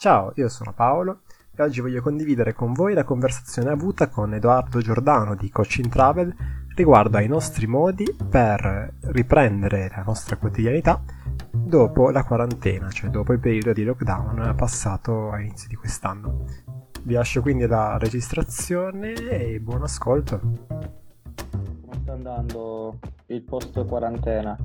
Ciao, io sono Paolo e oggi voglio condividere con voi la conversazione avuta con Edoardo Giordano di Coaching Travel riguardo ai nostri modi per riprendere la nostra quotidianità dopo la quarantena, cioè dopo il periodo di lockdown passato all'inizio di quest'anno. Vi lascio quindi la registrazione e buon ascolto. Come sta andando il post quarantena?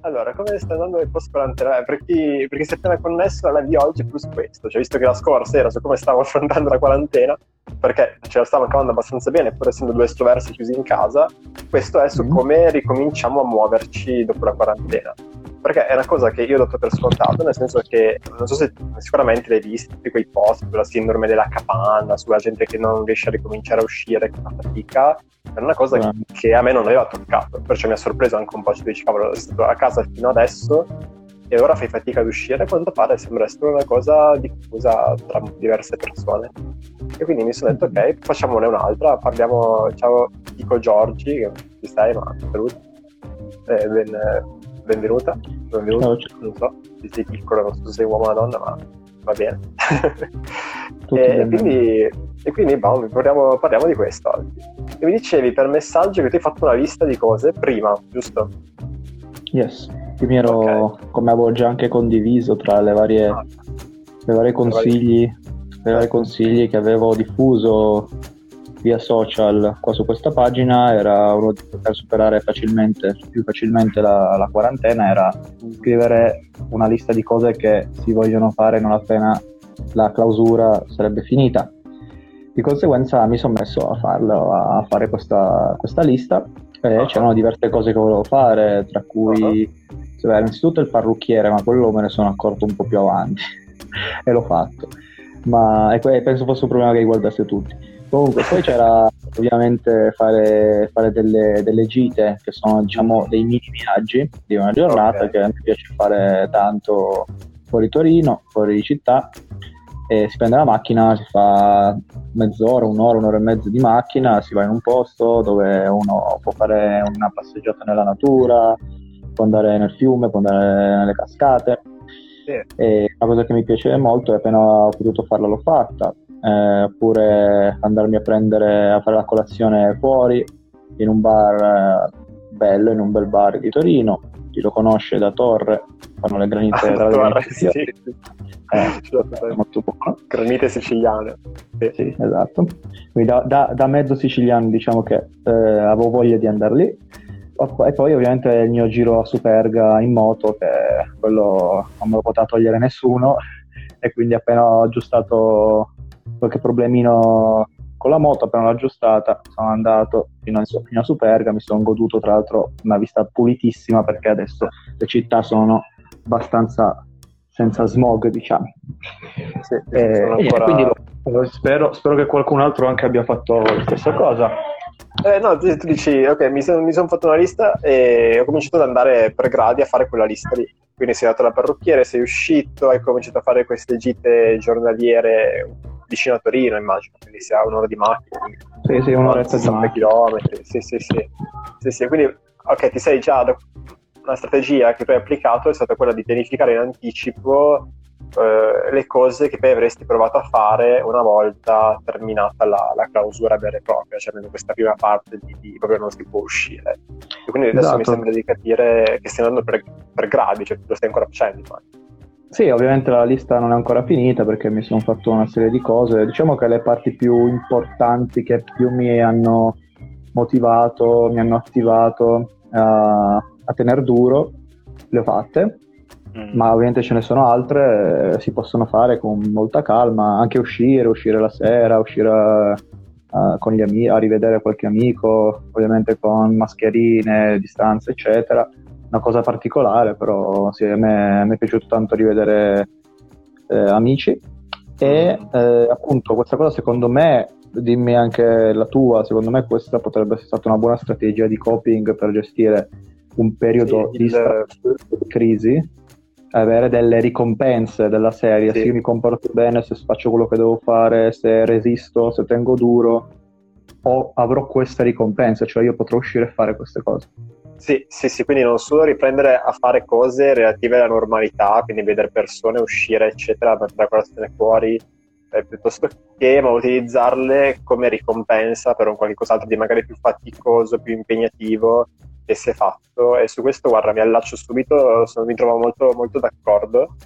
Allora, come sta andando il post quarantena? Per chi, per chi si è appena connesso, la di oggi è più su questo. Cioè, visto che la scorsa era su come stavo affrontando la quarantena, perché ce la stavo cavando abbastanza bene, pur essendo due estroversi chiusi in casa, questo è su mm. come ricominciamo a muoverci dopo la quarantena perché è una cosa che io ho dato per scontato, nel senso che non so se sicuramente l'hai visto, quei post sulla sindrome della capanna, sulla gente che non riesce a ricominciare a uscire, che fa fatica, è una cosa mm. che a me non aveva toccato, perciò mi ha sorpreso anche un po', cioè dici cavolo, sei stato a casa fino adesso e ora fai fatica ad uscire, a quanto pare sembra essere una cosa diffusa tra diverse persone. E quindi mi sono detto ok, facciamone un'altra, parliamo, ciao, dico Giorgi, che ci stai, ma saluto. Eh, ben, benvenuta, benvenuto, non so se sei piccolo, non so se sei uomo o donna, ma va bene. e, quindi, e, quindi, boh, parliamo, parliamo, di questo oggi. E mi dicevi per messaggio che tu hai fatto una lista di cose prima, giusto? Yes, io mi ero, okay. come avevo già anche condiviso tra le varie, ah. le varie consigli, le varie consigli che avevo diffuso via social qua su questa pagina era uno di poter superare facilmente, più facilmente la, la, quarantena era scrivere una lista di cose che si vogliono fare non appena la clausura sarebbe finita. Di conseguenza mi sono messo a farlo, a fare questa, questa lista e uh-huh. c'erano diverse cose che volevo fare, tra cui uh-huh. beh, innanzitutto il parrucchiere, ma quello me ne sono accorto un po' più avanti e l'ho fatto. Ma penso fosse un problema che riguardasse tutti Comunque, poi c'era ovviamente fare, fare delle, delle, gite che sono diciamo dei mini viaggi di una giornata okay. che a me piace fare tanto fuori Torino, fuori città. E si prende la macchina, si fa mezz'ora, un'ora, un'ora e mezza di macchina, si va in un posto dove uno può fare una passeggiata nella natura, può andare nel fiume, può andare nelle cascate. Sì. E una cosa che mi piace molto è appena ho potuto farla l'ho fatta eh, oppure andarmi a prendere a fare la colazione fuori in un bar eh, bello, in un bel bar di Torino. Chi lo conosce da Torre, fanno le granite ah, torre, sì. eh, molto buono. Granite siciliane. Sì. sì, esatto. Quindi da, da, da, mezzo siciliano diciamo che eh, avevo voglia di andare lì. E poi ovviamente il mio giro a Superga in moto, che quello non me lo poteva togliere nessuno, e quindi appena ho aggiustato qualche problemino con la moto, appena l'ho aggiustata, sono andato fino a, fino a Superga, mi sono goduto tra l'altro una vista pulitissima perché adesso le città sono abbastanza senza smog, diciamo. Sì, e, ancora... quindi lo, spero, spero, che qualcun altro anche abbia fatto la stessa cosa. Eh, no, tu, tu dici, ok, mi sono son fatto una lista e ho cominciato ad andare per gradi a fare quella lista lì. Quindi sei andato alla parrucchiere, sei uscito, hai cominciato a fare queste gite giornaliere vicino a Torino, immagino, quindi si ha un'ora di macchina. Sì, sì, un'oretta di macchina. chilometri, sì, sì, sì, sì, sì. Quindi, ok, ti sei già... Una strategia che tu hai applicato è stata quella di pianificare in anticipo eh, le cose che poi avresti provato a fare una volta terminata la, la clausura vera e propria, cioè questa prima parte di, di proprio non si può uscire. E quindi adesso esatto. mi sembra di capire che stai andando per, per gradi, cioè lo stai ancora facendo. Ma... Sì, ovviamente la lista non è ancora finita perché mi sono fatto una serie di cose. Diciamo che le parti più importanti che più mi hanno motivato, mi hanno attivato a, a tenere duro, le ho fatte. Mm. Ma ovviamente ce ne sono altre, eh, si possono fare con molta calma, anche uscire, uscire la sera, uscire uh, con gli amici, a rivedere qualche amico, ovviamente con mascherine, distanze, eccetera una cosa particolare, però sì, a, me, a me è piaciuto tanto rivedere eh, amici e mm. eh, appunto questa cosa secondo me, dimmi anche la tua, secondo me questa potrebbe essere stata una buona strategia di coping per gestire un periodo sì, di il... crisi avere delle ricompense della serie, sì. se io mi comporto bene, se faccio quello che devo fare, se resisto, se tengo duro, o avrò questa ricompensa, cioè io potrò uscire e fare queste cose. Sì, sì, sì, quindi non solo riprendere a fare cose relative alla normalità, quindi vedere persone uscire, eccetera, mettere la colazione fuori, eh, piuttosto che ma utilizzarle come ricompensa per un qualcos'altro di magari più faticoso, più impegnativo che si è fatto. E su questo, guarda, mi allaccio subito, sono, mi trovo molto, molto d'accordo.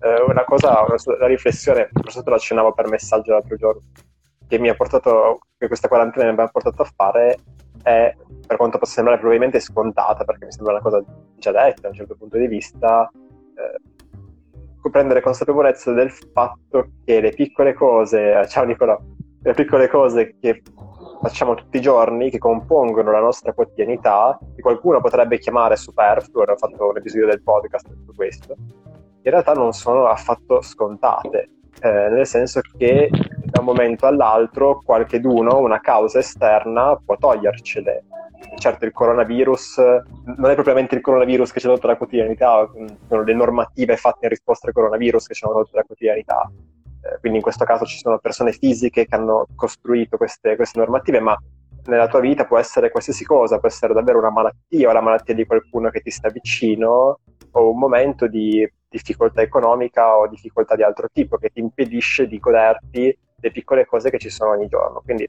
Eh, una cosa, una, una riflessione, forse te lo accennavo per messaggio l'altro giorno, che mi ha portato, che questa quarantena mi ha portato a fare è, per quanto possa sembrare probabilmente scontata, perché mi sembra una cosa già detta da un certo punto di vista, eh, prendere consapevolezza del fatto che le piccole cose, ciao Nicolò, le piccole cose che facciamo tutti i giorni, che compongono la nostra quotidianità, che qualcuno potrebbe chiamare superfluo, ho fatto un episodio del podcast su questo, in realtà non sono affatto scontate, eh, nel senso che da un momento all'altro qualcheduno, una causa esterna, può togliercele. Certo, il coronavirus non è propriamente il coronavirus che ci ha tolto la quotidianità, sono le normative fatte in risposta al coronavirus che ci hanno tolto la quotidianità. Eh, quindi in questo caso ci sono persone fisiche che hanno costruito queste, queste normative, ma nella tua vita può essere qualsiasi cosa, può essere davvero una malattia o la malattia di qualcuno che ti sta vicino o un momento di difficoltà economica o difficoltà di altro tipo che ti impedisce di goderti le piccole cose che ci sono ogni giorno. Quindi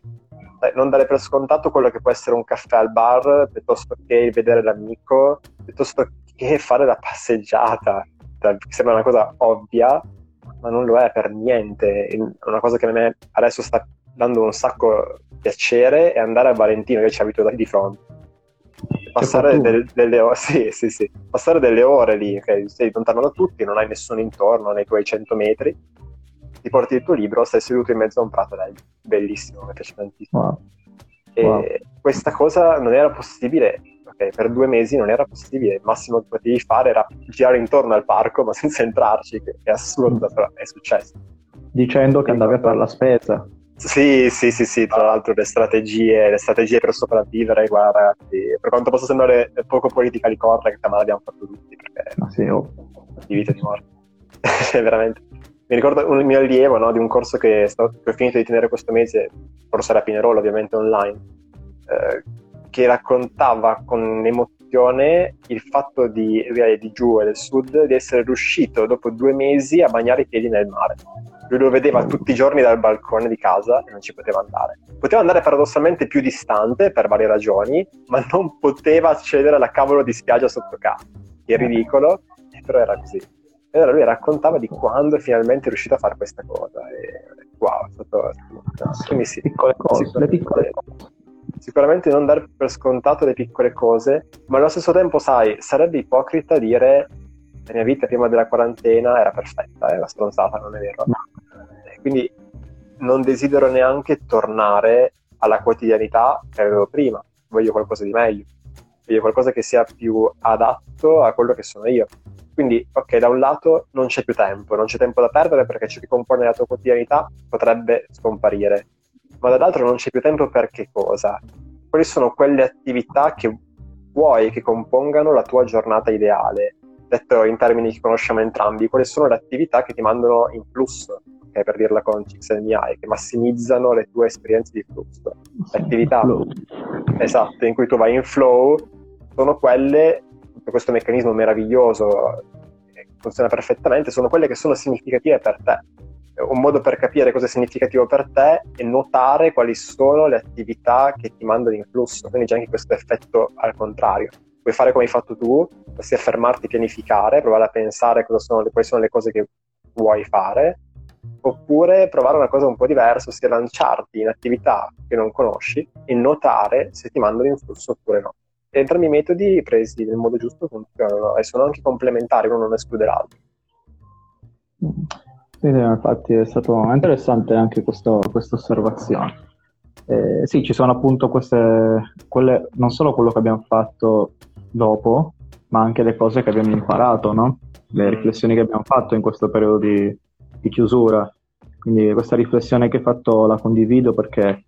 dai, non dare per scontato quello che può essere un caffè al bar piuttosto che vedere l'amico, piuttosto che fare la passeggiata. Cioè, sembra una cosa ovvia, ma non lo è per niente. È una cosa che a me adesso sta dando un sacco piacere è andare a Valentino che ci abito di fronte passare del, delle ore, sì, sì, sì. passare delle ore lì, okay? sei lontano da tutti, non hai nessuno intorno nei tuoi 100 metri, ti porti il tuo libro, stai seduto in mezzo a un prato, dai, bellissimo, mi piace tantissimo. Wow. E wow. questa cosa non era possibile, okay? per due mesi non era possibile, il massimo che potevi fare era girare intorno al parco ma senza entrarci, che è assurdo, però è successo. Dicendo che andavi a fare la spesa. Sì, sì, sì, sì, tra l'altro le strategie, le strategie per sopravvivere, guarda ragazzi, per quanto possa sembrare poco politically correct, ma l'abbiamo fatto tutti, perché ah, sì, oh. di vita e di morte. Veramente. Mi ricordo un mio allievo no, di un corso che, stato, che, ho finito di tenere questo mese, corso era Pinerolo ovviamente online, eh, che raccontava con emozione il fatto di, di giù e del sud di essere riuscito dopo due mesi a bagnare i piedi nel mare lui lo vedeva tutti i giorni dal balcone di casa e non ci poteva andare. Poteva andare paradossalmente più distante per varie ragioni, ma non poteva accedere alla cavolo di spiaggia sotto casa. È ridicolo, però era così. E allora lui raccontava di quando finalmente è riuscito a fare questa cosa. E wow, è stato. No, quindi sì, piccole cose, le piccole cose. Sicuramente non dare per scontato le piccole cose, ma allo stesso tempo, sai, sarebbe ipocrita dire la mia vita prima della quarantena era perfetta, è una stronzata, non è vero? No. Quindi non desidero neanche tornare alla quotidianità che avevo prima, voglio qualcosa di meglio, voglio qualcosa che sia più adatto a quello che sono io. Quindi, ok, da un lato non c'è più tempo, non c'è tempo da perdere perché ciò che compone la tua quotidianità potrebbe scomparire, ma dall'altro non c'è più tempo per che cosa? Quali sono quelle attività che vuoi che compongano la tua giornata ideale? detto in termini che conosciamo entrambi, quali sono le attività che ti mandano in flusso, okay, per dirla con CXMI, che massimizzano le tue esperienze di flusso. Le attività esatto, in cui tu vai in flow sono quelle, questo meccanismo meraviglioso che funziona perfettamente, sono quelle che sono significative per te. Un modo per capire cosa è significativo per te è notare quali sono le attività che ti mandano in flusso, quindi c'è anche questo effetto al contrario puoi fare come hai fatto tu, ossia fermarti, pianificare, provare a pensare sono quali sono le cose che vuoi fare, oppure provare una cosa un po' diversa, ossia lanciarti in attività che non conosci e notare se ti mandano in flusso oppure no. Entrambi i metodi presi nel modo giusto funzionano e sono anche complementari, uno non esclude l'altro. Sì, infatti è stato interessante anche questa osservazione. Eh, sì, ci sono appunto queste, quelle, non solo quello che abbiamo fatto dopo, ma anche le cose che abbiamo imparato, no? le mm. riflessioni che abbiamo fatto in questo periodo di, di chiusura. Quindi questa riflessione che hai fatto la condivido perché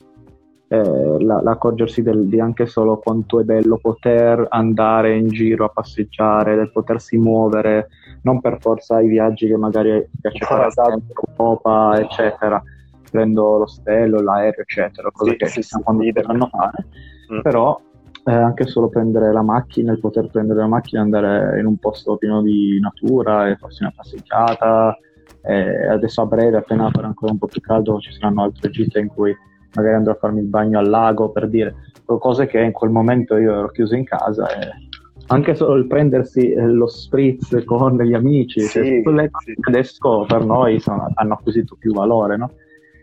eh, la, l'accorgersi del, di anche solo quanto è bello poter andare in giro a passeggiare, del potersi muovere, non per forza i viaggi che magari piace fare esatto. in Europa, eccetera, prendo l'ostello, l'aereo, eccetera, cose sì, che sì, sì, quando potranno fare, mm. però eh, anche solo prendere la macchina, il poter prendere la macchina, andare in un posto pieno di natura e farsi una passeggiata. Eh, adesso a breve, appena farà ancora un po' più caldo, ci saranno altre gite in cui magari andrò a farmi il bagno al lago per dire cose che in quel momento io ero chiuso in casa e anche solo il prendersi eh, lo spritz con gli amici, cioè, sì, cioè, sì. adesso per noi sono, hanno acquisito più valore, no?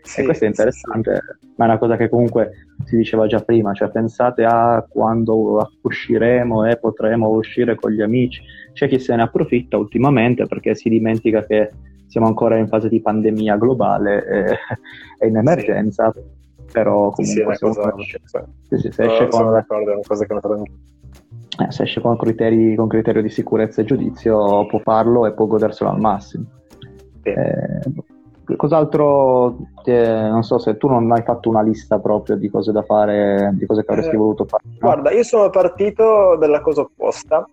Sì, e questo è interessante, ma è una cosa che comunque si diceva già prima, cioè pensate a quando usciremo e potremo uscire con gli amici, c'è chi se ne approfitta ultimamente perché si dimentica che siamo ancora in fase di pandemia globale e, e in emergenza, però comunque sì, cosa, sì, sì, se esce con... D'accordo, è una cosa che non eh, se esce con, criteri, con criterio di sicurezza e giudizio può farlo e può goderselo al massimo. Sì. Eh, cos'altro, eh, non so se tu non hai fatto una lista proprio di cose da fare, di cose che avresti eh, voluto fare. No? Guarda, io sono partito dalla cosa opposta,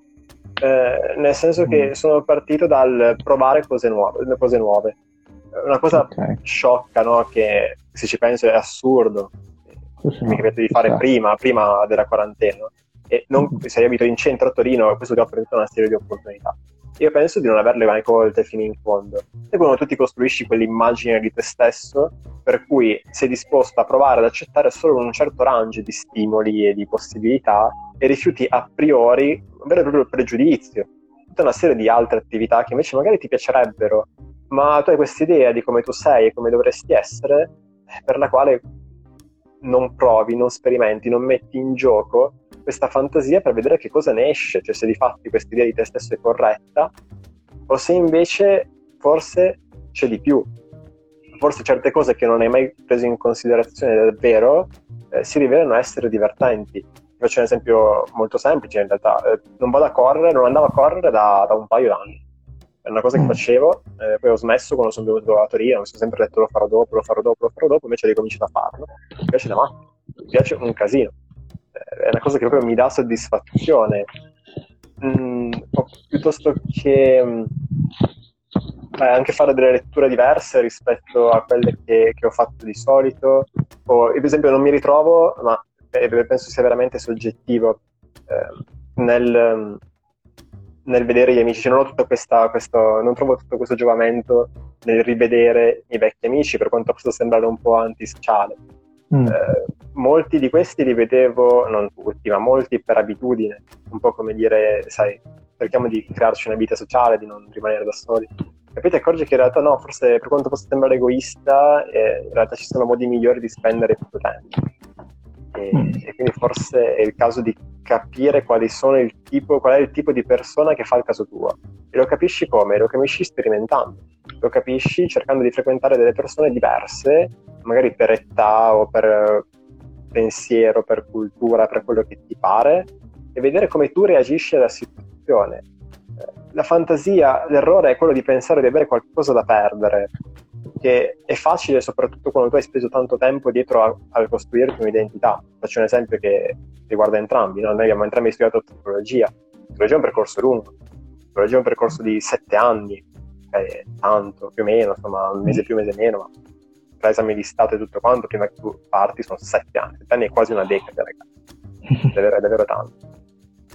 eh, nel senso che mm. sono partito dal provare cose nuove. Cose nuove. Una cosa okay. sciocca, no? che se ci penso è assurdo, sì, mi capita di fare sì. prima, prima della quarantena e non, mm. se abito in centro a Torino, questo ti offre tutta una serie di opportunità. Io penso di non averle mai colte fino in fondo. E quando tu ti costruisci quell'immagine di te stesso, per cui sei disposto a provare ad accettare solo un certo range di stimoli e di possibilità, e rifiuti a priori un vero e proprio pregiudizio, tutta una serie di altre attività che invece magari ti piacerebbero, ma tu hai questa idea di come tu sei e come dovresti essere, per la quale non provi, non sperimenti, non metti in gioco questa fantasia per vedere che cosa ne esce, cioè se di fatti questa idea di te stesso è corretta o se invece forse c'è di più. Forse certe cose che non hai mai preso in considerazione davvero eh, si rivelano essere divertenti. Ti faccio un esempio molto semplice in realtà. Eh, non vado a correre, non andavo a correre da, da un paio d'anni. È una cosa che mm. facevo, eh, poi ho smesso quando sono venuto a Torino, mi sono sempre detto lo farò dopo, lo farò dopo, lo farò dopo, invece ho ricominciato a farlo. Mi piace da matto, mi piace un casino è una cosa che proprio mi dà soddisfazione. Mm, piuttosto che mm, beh, anche fare delle letture diverse rispetto a quelle che, che ho fatto di solito. O, per esempio, non mi ritrovo, ma eh, penso sia veramente soggettivo eh, nel, nel, vedere gli amici. Non, questa, questo, non trovo tutto questo giovamento nel rivedere i vecchi amici, per quanto possa sembrare un po' antisociale. Mm. Eh, molti di questi li vedevo, non tutti, ma molti per abitudine, un po' come dire, sai, cerchiamo di crearci una vita sociale, di non rimanere da soli. E ti accorgi che in realtà no, forse per quanto possa sembrare egoista, eh, in realtà ci sono modi migliori di spendere il tuo tempo. E, mm. e, quindi forse è il caso di capire quali sono il tipo, qual è il tipo di persona che fa il caso tuo. E lo capisci come? Lo capisci sperimentando, lo capisci cercando di frequentare delle persone diverse, magari per età o per pensiero, per cultura, per quello che ti pare, e vedere come tu reagisci alla situazione. La fantasia, l'errore è quello di pensare di avere qualcosa da perdere, che è facile soprattutto quando tu hai speso tanto tempo dietro a, a costruirti un'identità. Faccio un esempio che riguarda entrambi, no? noi abbiamo entrambi studiato tecnologia, tecnologia è un percorso lungo, tecnologia è un percorso di sette anni, okay? tanto, più o meno, insomma, un mese più, un mese meno, ma tra esami di Stato e tutto quanto, prima che tu parti sono sette anni, sette anni è quasi una decade, ragazzi, è davvero, è davvero tanto.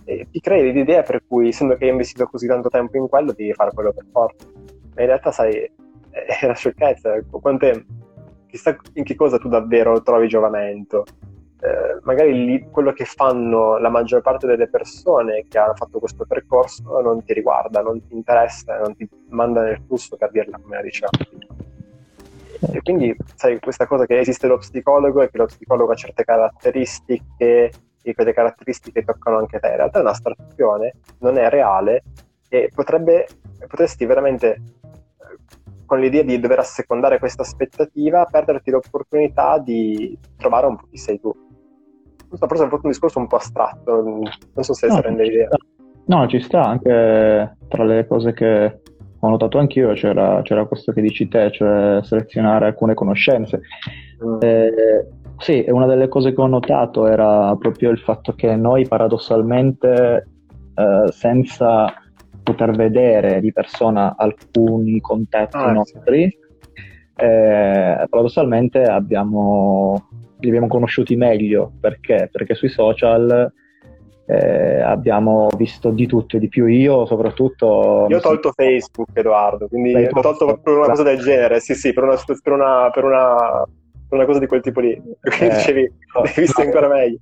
E ti crei l'idea per cui, essendo che hai investito così tanto tempo in quello, devi fare quello per forza. Ma in realtà, sai, è una sciocchezza. Quante, chissà in che cosa tu davvero trovi giovamento. Eh, magari lì, quello che fanno la maggior parte delle persone che hanno fatto questo percorso non ti riguarda, non ti interessa, non ti manda nel flusso per dirla come la diceva. E quindi sai questa cosa che esiste lo psicologo e che lo psicologo ha certe caratteristiche e quelle caratteristiche toccano anche te. In realtà è un'astrazione, non è reale e potrebbe, potresti veramente con l'idea di dover assecondare questa aspettativa, perderti l'opportunità di trovare un po' chi sei tu. Questo forse è un discorso un po' astratto, non so se no, si rende idea. No, ci sta anche tra le cose che ho notato anch'io, c'era, c'era questo che dici te, cioè selezionare alcune conoscenze. Mm. Eh, sì, una delle cose che ho notato era proprio il fatto che noi paradossalmente, eh, senza poter vedere di persona alcuni contatti ah, nostri, sì. eh, paradossalmente abbiamo, li abbiamo conosciuti meglio. Perché? Perché sui social eh, abbiamo visto di tutto e di più. Io soprattutto... Io ho tolto Facebook, Edoardo, quindi ho tolto per una cosa del genere, sì sì, per una, per una, per una, per una cosa di quel tipo lì. Quindi eh, dicevi, no, devi no, ancora meglio.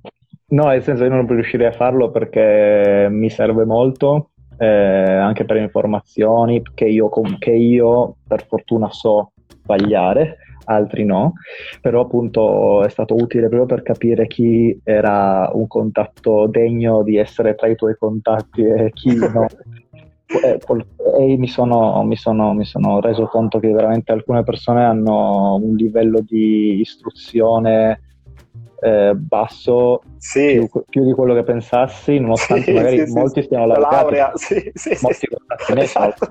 No, nel senso io non riuscirei a farlo perché mi serve molto, eh, anche per informazioni che io, che io per fortuna so sbagliare altri no, però appunto è stato utile proprio per capire chi era un contatto degno di essere tra i tuoi contatti e chi no. e, e mi, sono, mi, sono, mi sono reso conto che veramente alcune persone hanno un livello di istruzione eh, basso sì. più, più, di quello che pensassi, nonostante sì, magari sì, molti stiano lavorando. Sì, sì, molti sì, esatto.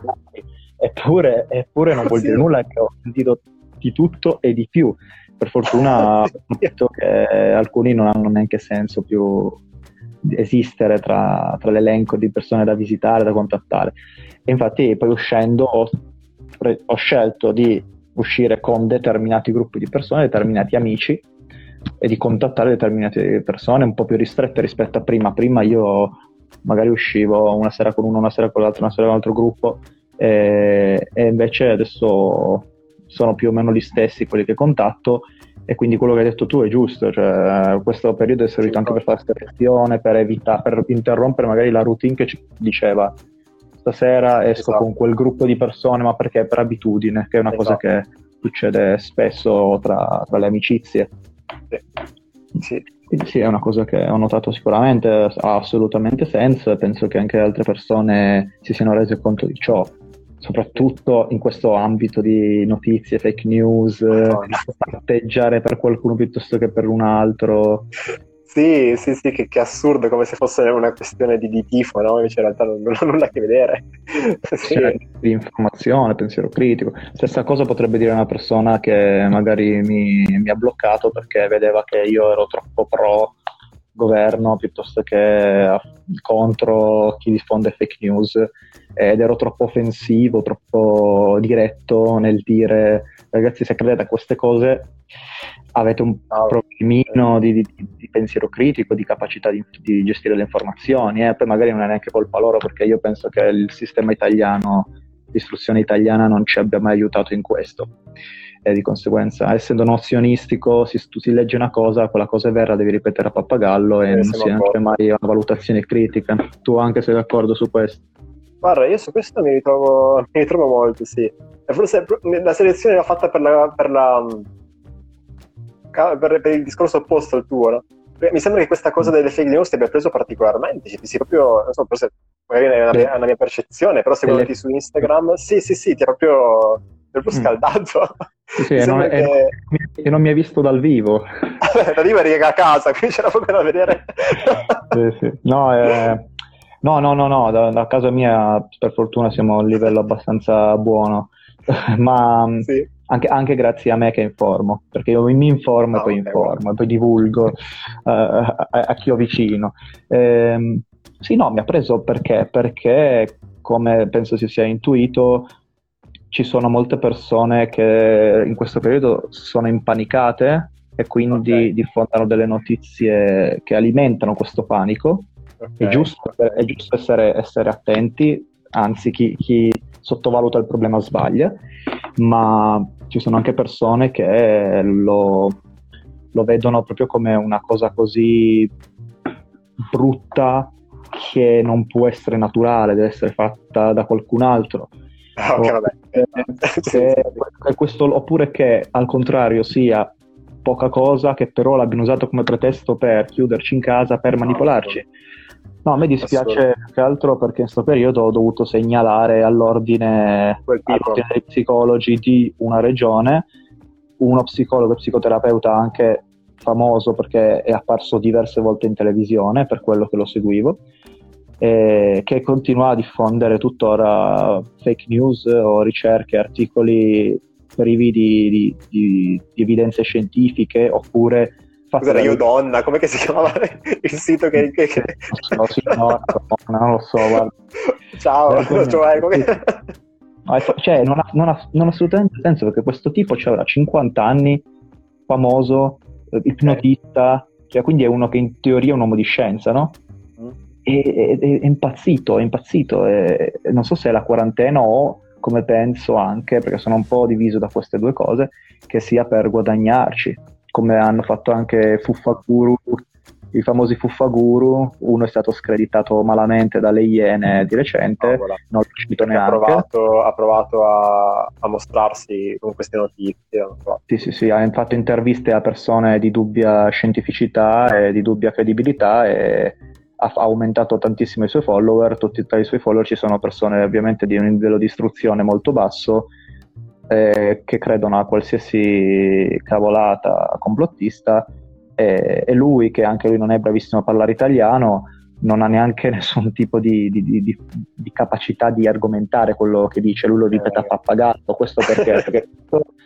eppure, eppure non vuol dire nulla che ho sentito di tutto e di più. Per fortuna ho detto che alcuni non hanno neanche senso più esistere tra, tra, l'elenco di persone da visitare, da contattare. E infatti poi uscendo ho, ho scelto di uscire con determinati gruppi di persone, determinati amici e di contattare determinate persone un po' più ristrette rispetto a prima. Prima io magari uscivo una sera con uno, una sera con l'altro, una sera con l'altro gruppo e, e invece adesso sono più o meno gli stessi quelli che contatto e quindi quello che hai detto tu è giusto, cioè, questo periodo è servito anche per fare selezione, per, evitare, per interrompere magari la routine che ci diceva stasera esco esatto. con quel gruppo di persone ma perché per abitudine, che è una esatto. cosa che succede spesso tra, tra le amicizie. Sì. Sì. Quindi sì, è una cosa che ho notato sicuramente, ha assolutamente senso e penso che anche altre persone si siano rese conto di ciò soprattutto in questo ambito di notizie, fake news, oh, parteggiare per qualcuno piuttosto che per un altro. Sì, sì, sì, che, che assurdo, come se fosse una questione di, di tifo, no? Invece in realtà non, non ha nulla a che vedere. sì. Cioè, di informazione, pensiero critico. Stessa cosa potrebbe dire una persona che magari mi, mi ha bloccato perché vedeva che io ero troppo pro governo piuttosto che contro chi diffonde fake news ed ero troppo offensivo, troppo diretto nel dire ragazzi se credete a queste cose avete un problemino di, di, di pensiero critico, di capacità di, di gestire le informazioni e eh? poi magari non è neanche colpa loro perché io penso che il sistema italiano, l'istruzione italiana non ci abbia mai aiutato in questo e di conseguenza essendo nozionistico se tu si legge una cosa, quella cosa è vera, devi ripetere a pappagallo e eh, non si entra mai una valutazione critica. Tu anche sei d'accordo su questo? Guarda, io su questo mi ritrovo, mi ritrovo molto, sì. E forse la selezione l'ha fatta per, la, per, la, per, per il discorso opposto al tuo, no? Mi sembra che questa cosa delle fake news ti abbia preso particolarmente, cioè, ti sei proprio, non so, forse magari è una, mia, una mia percezione, però seguendoti su Instagram, sì, sì, sì, ti ha proprio, proprio mm. scaldato. Sì, sì, non, che... e, e non mi hai visto dal vivo. dal vivo eri a casa, quindi c'era poco da vedere. sì, sì. No, eh, no, no, no, no, da, da, casa mia per fortuna siamo a un livello abbastanza buono, ma sì. Anche, anche, grazie a me che informo, perché io mi informo oh, e poi okay, informo, wow. e poi divulgo uh, a, a, chi ho vicino. Eh, sì, no, mi ha preso perché? Perché, come penso si sia intuito, ci sono molte persone che in questo periodo sono impanicate e quindi okay. diffondono delle notizie che alimentano questo panico. Okay. È, giusto, è giusto, essere, essere attenti, anzi chi, chi, sottovaluta il problema sbaglia, ma ci sono anche persone che lo, lo vedono proprio come una cosa così brutta che non può essere naturale, deve essere fatta da qualcun altro. Ah, okay. Che, che questo, oppure che al contrario sia poca cosa che però l'abbiano usato come pretesto per chiuderci in casa, per manipolarci. No, a me dispiace più che altro perché in questo periodo ho dovuto segnalare all'ordine, all'ordine dei psicologi di una regione. Uno psicologo e psicoterapeuta anche famoso perché è apparso diverse volte in televisione per quello che lo seguivo eh, che continua a diffondere tuttora fake news o ricerche, articoli privi di, di, di, di evidenze scientifiche oppure Cos'era io donna? Com'è che si chiamava il sito che... che, che... No, non lo so, guarda. Ciao, cioè, come... cioè, non, ha, non, ha, non ha assolutamente senso perché questo tipo avrà 50 anni, famoso, eh, ipnotista, cioè, quindi è uno che in teoria è un uomo di scienza, no? è, è, è impazzito, è impazzito. È, non so se è la quarantena o come penso anche, perché sono un po' diviso da queste due cose, che sia per guadagnarci, come hanno fatto anche Fuffaguru, i famosi Fuffaguru, uno è stato screditato malamente dalle Iene di recente, oh, voilà. non l'ho uscito neanche. Ha provato, ha provato a, a, mostrarsi con queste notizie. Sì, sì, sì, ha fatto interviste a persone di dubbia scientificità e di dubbia credibilità e ha aumentato tantissimo i suoi follower, tutti tra i suoi follower ci sono persone ovviamente di un livello di istruzione molto basso eh, che credono a qualsiasi cavolata complottista e, e, lui che anche lui non è bravissimo a parlare italiano non ha neanche nessun tipo di, di, di, di capacità di argomentare quello che dice, lui lo ripete a eh. pappagallo, questo perché? perché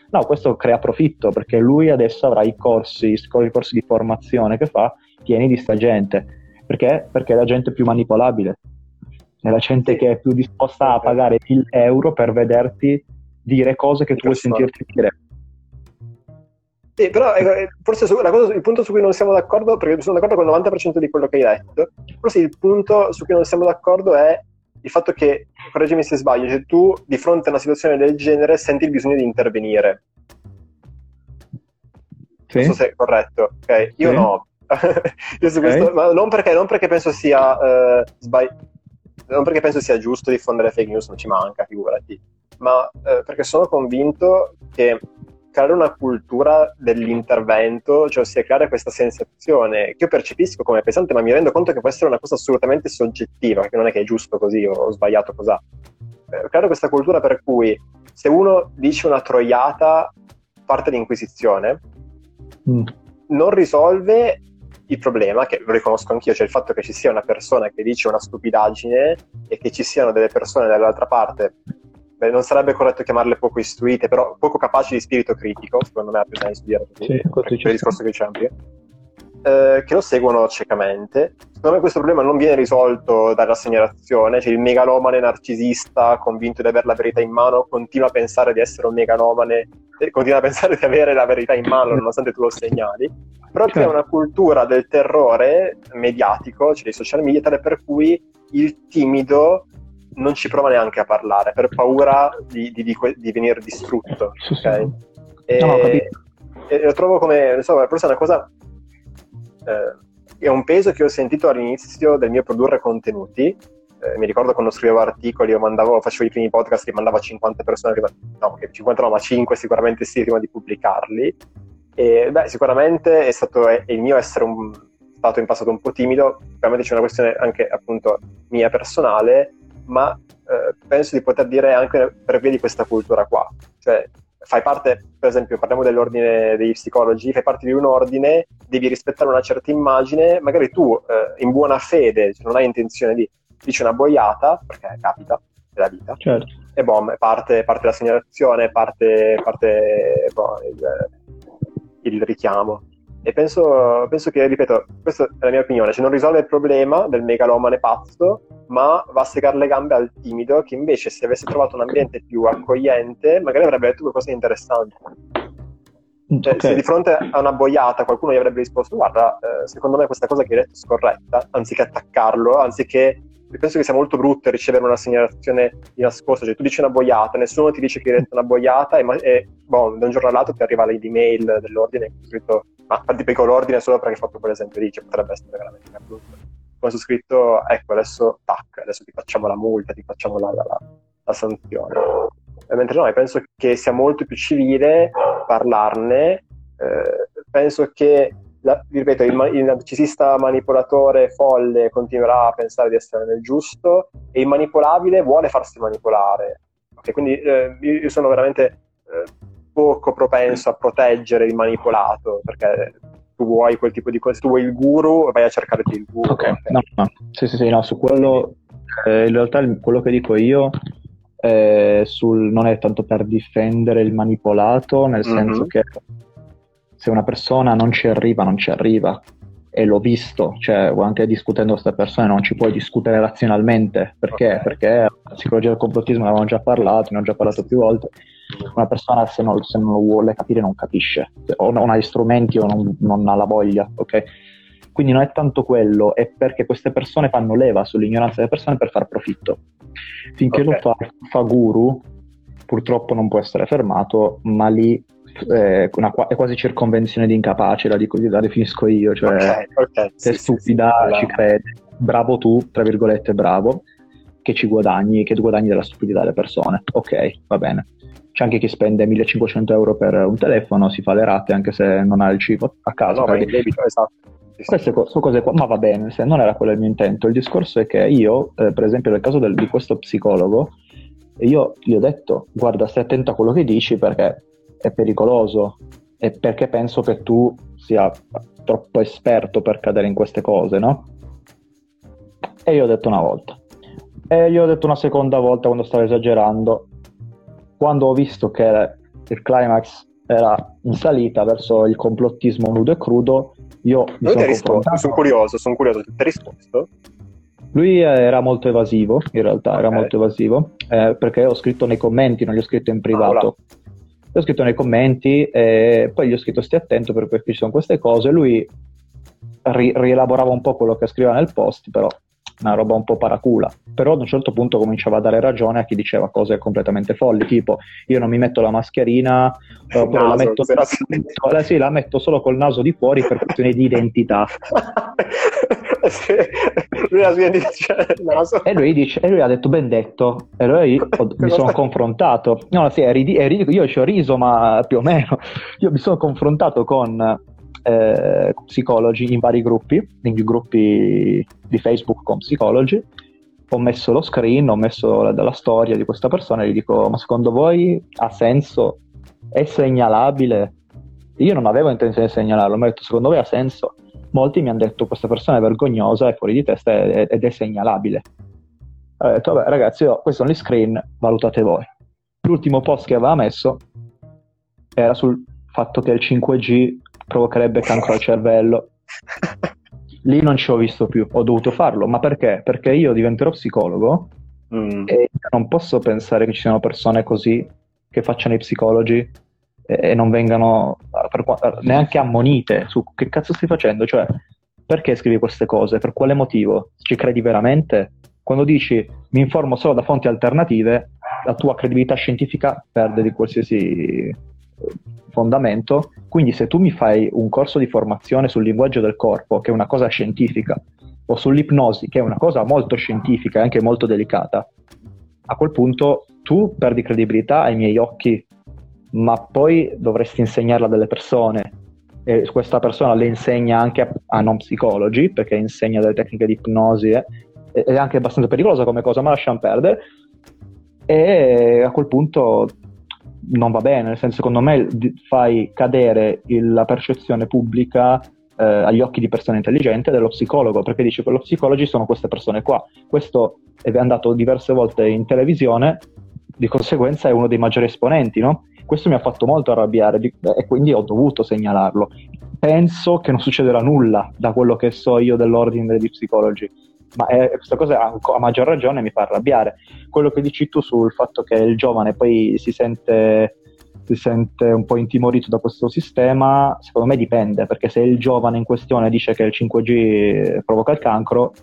no, questo crea profitto perché lui adesso avrà i corsi, i corsi di formazione che fa pieni di sta gente perché? Perché è la gente più manipolabile, è la gente che è più disposta a pagare 1000 euro per vederti dire cose che tu vuoi sentirti dire. Sì, però eh, forse su, cosa, il punto su cui non siamo d'accordo, perché sono d'accordo con il 90% di quello che hai detto, forse il punto su cui non siamo d'accordo è il fatto che, correggimi se sbaglio, se tu di fronte a una situazione del genere senti il bisogno di intervenire. Sì. Non so se è corretto. Ok, io sì. no, okay. questo, ma non perché, non perché penso sia uh, sbagli- non perché penso sia giusto diffondere fake news, non ci manca, figurati, ma uh, perché sono convinto che creare una cultura dell'intervento, cioè ossia creare questa sensazione che io percepisco come pesante, ma mi rendo conto che può essere una cosa assolutamente soggettiva, che non è che è giusto così o, o sbagliato così. Eh, creare questa cultura per cui se uno dice una troiata parte l'inquisizione, mm. non risolve il problema, che lo riconosco anch'io, cioè il fatto che ci sia una persona che dice una stupidaggine e che ci siano delle persone dall'altra parte, beh, non sarebbe corretto chiamarle poco istruite, però poco capaci di spirito critico, secondo me ha più senso dire così, sì, per il discorso che diciamo prima, eh, che lo seguono ciecamente. Secondo me questo problema non viene risolto dalla segnalazione, cioè il megalomane narcisista convinto di avere la verità in mano continua a pensare di essere un megalomane, continua a pensare di avere la verità in mano nonostante tu lo segnali. Però c'è una cultura del terrore mediatico, cioè dei social media, tale per cui il timido non ci prova neanche a parlare per paura di, di, di, di venire distrutto. Okay? E, no, e, lo trovo come, so, forse è una cosa. Eh, è un peso che ho sentito all'inizio del mio produrre contenuti. Eh, mi ricordo quando scrivevo articoli, io mandavo, facevo i primi podcast che mandavo a 50 persone, prima, no, 50 no, ma 5 sicuramente sì, prima di pubblicarli. E, beh, sicuramente è stato è, il mio essere un, stato in passato un po' timido, veramente c'è una questione anche appunto mia personale, ma eh, penso di poter dire anche per via di questa cultura qua. Cioè, fai parte, per esempio, parliamo dell'ordine degli psicologi, fai parte di un ordine, devi rispettare una certa immagine, magari tu eh, in buona fede, cioè non hai intenzione di dici una boiata, perché capita, è la vita, certo. e boh, parte, parte la segnalazione, parte, parte boh, il, il richiamo. E penso, penso, che, ripeto, questa è la mia opinione, cioè non risolve il problema del megalomane pazzo, ma va a segare le gambe al timido che invece se avesse trovato un ambiente più accogliente magari avrebbe detto qualcosa di interessante. Cioè, okay. Se di fronte a una boiata qualcuno gli avrebbe risposto guarda, eh, secondo me questa cosa che hai detto è scorretta, anziché attaccarlo, anziché penso che sia molto brutto ricevere una segnalazione di nascosto, cioè tu dici una boiata, nessuno ti dice che hai detto una boiata e, e boh, da un giorno all'altro ti arriva l'email dell'ordine scritto ma ti pego l'ordine solo perché hai fatto quell'esempio lì, cioè potrebbe essere veramente brutto. Come su scritto, ecco, adesso tac, adesso ti facciamo la multa, ti facciamo la, la, la sanzione. E mentre no, penso che sia molto più civile parlarne, eh, penso che la, ripeto, il, il narcisista manipolatore folle continuerà a pensare di essere nel giusto e il manipolabile vuole farsi manipolare. Okay, quindi eh, io sono veramente eh, poco propenso a proteggere il manipolato perché tu vuoi quel tipo di cose, tu vuoi il guru, vai a cercare il guru. Ok, no, no, sì, sì, sì, no, su quello, eh, in realtà quello che dico io eh, sul, non è tanto per difendere il manipolato, nel mm-hmm. senso che se una persona non ci arriva, non ci arriva. E l'ho visto, cioè anche discutendo con queste persone non ci puoi discutere razionalmente. Perché? Okay. Perché la psicologia del complottismo ne avevamo già parlato, ne ho già parlato più volte. Una persona se non, se non lo vuole capire non capisce, o non ha gli strumenti o non, non ha la voglia, ok? Quindi non è tanto quello, è perché queste persone fanno leva sull'ignoranza delle persone per far profitto. Finché okay. lo fa, fa guru, purtroppo non può essere fermato, ma lì eh, una, è quasi circonvenzione di incapace, la, dico, la definisco io, cioè okay, okay. sì, stupida, sì, sì, ci credi, bravo tu, tra virgolette bravo, che ci guadagni, che guadagni della stupidità delle persone. Ok, va bene. C'è anche chi spende 1500 euro per un telefono, si fa le rate anche se non ha il cibo a casa. No, perché... debito, esatto. Queste co- sono cose qua, ma va bene, se non era quello il mio intento. Il discorso è che io, eh, per esempio, nel caso del, di questo psicologo, io gli ho detto, guarda, stai attento a quello che dici perché è pericoloso e perché penso che tu sia troppo esperto per cadere in queste cose, no? E io ho detto una volta. E gli ho detto una seconda volta quando stavo esagerando. Quando ho visto che il climax era in salita verso il complottismo nudo e crudo, io mi sono, risposto, sono curioso, sono curioso, ti hai risposto? Lui era molto evasivo, in realtà okay. era molto evasivo, eh, perché ho scritto nei commenti, non gli ho scritto in privato. Ah, ho scritto nei commenti e poi gli ho scritto stai attento perché ci sono queste cose. Lui ri- rielaborava un po' quello che scriveva nel post, però una roba un po' paracula. Però ad un certo punto cominciava a dare ragione a chi diceva cose completamente folli, tipo io non mi metto la mascherina, oppure la, metto, la, sì, la metto solo col naso di fuori per questioni di identità. lui la dice il naso. E lui, dice, e lui ha detto ben detto, e allora io mi sono confrontato. No, sì, è, rid- è io ci ho riso, ma più o meno. Io mi sono confrontato con eh, psicologi in vari gruppi, in gruppi di Facebook con psicologi. Ho messo lo screen, ho messo la, la storia di questa persona e gli dico: Ma secondo voi ha senso? È segnalabile? Io non avevo intenzione di segnalarlo, ma ho detto: Secondo voi ha senso? Molti mi hanno detto: Questa persona è vergognosa, è fuori di testa ed è segnalabile. Ho detto: Vabbè, ragazzi, io, questi sono gli screen, valutate voi. L'ultimo post che aveva messo era sul fatto che il 5G provocherebbe cancro al cervello. Lì non ci ho visto più, ho dovuto farlo, ma perché? Perché io diventerò psicologo mm. e non posso pensare che ci siano persone così che facciano i psicologi e, non vengano per, neanche ammonite su che cazzo stai facendo, cioè perché scrivi queste cose, per quale motivo, ci credi veramente? Quando dici mi informo solo da fonti alternative, la tua credibilità scientifica perde di qualsiasi fondamento. Quindi se tu mi fai un corso di formazione sul linguaggio del corpo, che è una cosa scientifica, o sull'ipnosi, che è una cosa molto scientifica e anche molto delicata, a quel punto tu perdi credibilità ai miei occhi, ma poi dovresti insegnarla a delle persone e questa persona le insegna anche a, a non psicologi, perché insegna delle tecniche di ipnosi, eh, è anche abbastanza pericolosa come cosa, ma lasciamo perdere. E a quel punto non va bene, nel senso secondo me fai cadere il, la percezione pubblica eh, agli occhi di persone intelligenti dello psicologo, perché dici che lo psicologi sono queste persone qua. Questo è andato diverse volte in televisione, di conseguenza è uno dei maggiori esponenti, no? Questo mi ha fatto molto arrabbiare e quindi ho dovuto segnalarlo. Penso che non succederà nulla da quello che so io dell'ordine degli psicologi ma è, questa cosa a, a, maggior ragione mi fa arrabbiare. Quello che dici tu sul fatto che il giovane poi si sente, si sente un po' intimorito da questo sistema, secondo me dipende, perché se il giovane in questione dice che il 5G provoca il cancro,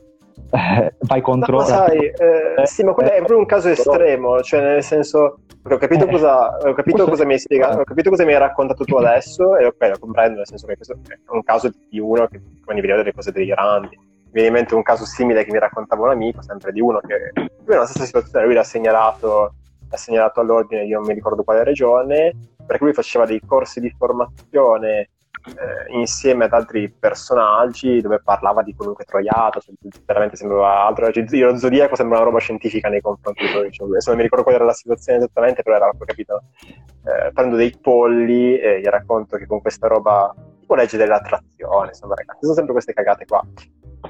eh, vai contro... No, ma sai, eh, sì, ma quello è proprio un caso estremo, cioè nel senso... Ho capito, eh, cosa, ho capito cosa mi hai spiegato, ho capito cosa mi hai raccontato tu adesso e ok, lo comprendo, nel senso che questo è un caso di uno che condivide delle cose deliranti. mi viene in mente un caso simile che mi raccontava un amico, sempre di uno che lui nella stessa situazione, lui l'ha segnalato, l'ha segnalato all'ordine di non mi ricordo quale regione, perché lui faceva dei corsi di formazione eh, insieme ad altri personaggi dove parlava di qualunque troiato, cioè, veramente sembrava altro, cioè, lo zodiaco sembra una roba scientifica nei confronti di quello Adesso non mi ricordo qual era la situazione esattamente, però era, capito, eh, prendo dei polli e gli racconto che con questa roba tipo legge dell'attrazione, insomma ragazzi, sono sempre queste cagate qua.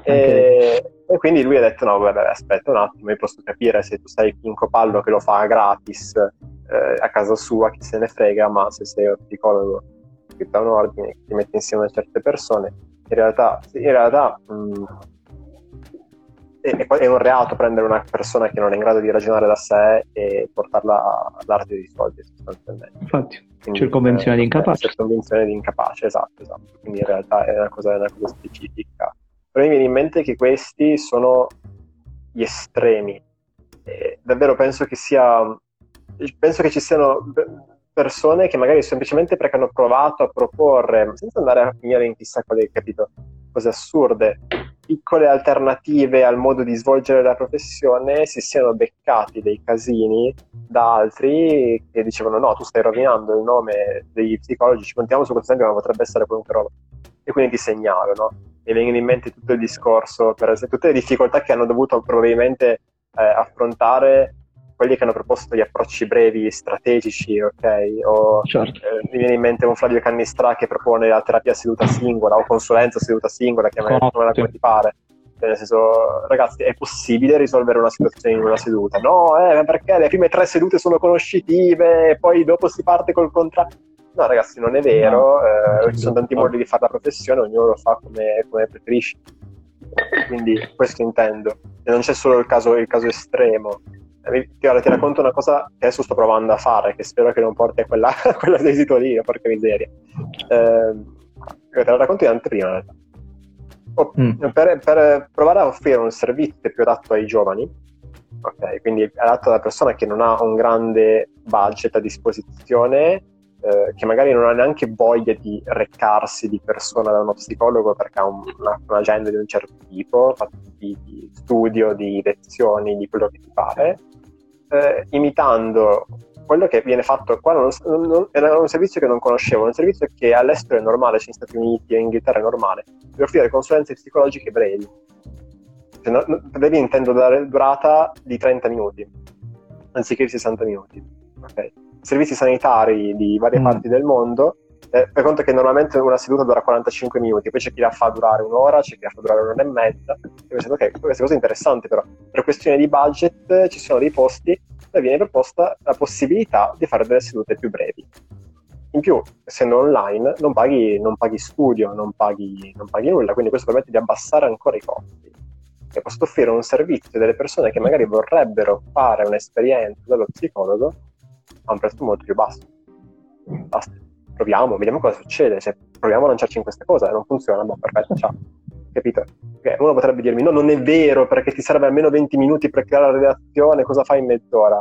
E, e, quindi lui ha detto: No, vabbè, aspetta un attimo, io posso capire se tu sei Pinco Pallo che lo fa gratis eh, a casa sua, chi se ne frega, ma se sei un psicologo che dà un ordine, che ti mette insieme a certe persone, in realtà, in realtà mh, è, è, un reato prendere una persona che non è in grado di ragionare da sé e portarla all'arte di soldi sostanzialmente. Infatti, Quindi, c'è convenzione eh, di incapace. C'è convenzione di incapace, esatto, esatto. Quindi in realtà è una cosa, è una cosa specifica. Però mi viene in mente che questi sono gli estremi. E davvero penso che sia... Penso che ci siano persone che magari semplicemente perché hanno provato a proporre, senza andare a finire in chissà quale capito, cose assurde, piccole alternative al modo di svolgere la professione si siano beccati dei casini da altri che dicevano no, tu stai rovinando il nome degli psicologi, ci contiamo su questo esempio ma potrebbe essere qualunque roba. E quindi ti segnalo, Mi vengono in mente tutto il discorso, per esempio, tutte le difficoltà che hanno dovuto probabilmente eh, affrontare quelli che hanno proposto gli approcci brevi strategici, ok? O certo. eh, mi viene in mente un Flavio Cannistra che propone la terapia seduta singola o consulenza seduta singola, chiamala come ti pare. Nel senso, ragazzi, è possibile risolvere una situazione in una seduta? No, eh, perché le prime tre sedute sono conoscitive e poi dopo si parte col contratto. No, ragazzi, non è vero. No, eh, ci sono tanti modi di fare la professione, ognuno lo fa come, come preferisce. Quindi questo intendo. E non c'è solo il caso, il caso estremo. Ora ti racconto una cosa che adesso sto provando a fare, che spero che non porti a quella, a quella esito lì, porca miseria. Eh, te la racconto in anteprima in realtà. Oh, mm. per, per, provare a offrire un servizio più adatto ai giovani, ok, quindi adatto alla persona che non ha un grande budget a disposizione, eh, che magari non ha neanche voglia di recarsi di persona da uno psicologo perché ha un, una, un'agenda di un certo tipo, di, di studio, di lezioni, di quello che ti pare, eh, imitando quello che viene fatto qua non, non, era un servizio che non conoscevo, un servizio che all'estero è normale, cioè negli Stati Uniti e in Inghilterra è normale, per offrire consulenze psicologiche brevi. Cioè, no, brevi intendo dare durata di 30 minuti, anziché di 60 minuti. Okay. Servizi sanitari di varie mm. parti del mondo eh, per conto che normalmente una seduta dura 45 minuti, poi c'è chi la fa durare un'ora, c'è chi la fa durare un'ora e mezza. E pensate, ok, questa cosa è interessante, però per questione di budget ci sono dei posti dove viene proposta la possibilità di fare delle sedute più brevi. In più, essendo online, non paghi, non paghi studio, non paghi, non paghi, nulla, quindi questo permette di abbassare ancora i costi. E posso offrire un servizio delle persone che magari vorrebbero fare un'esperienza dallo psicologo a un prezzo molto più basso. Basta proviamo, vediamo cosa succede, se proviamo a lanciarci in questa cosa, non funziona, ma perfetto, ciao. Capito? Okay, uno potrebbe dirmi, no, non è vero, perché ti serve almeno 20 minuti per creare la redazione, cosa fai in mezz'ora?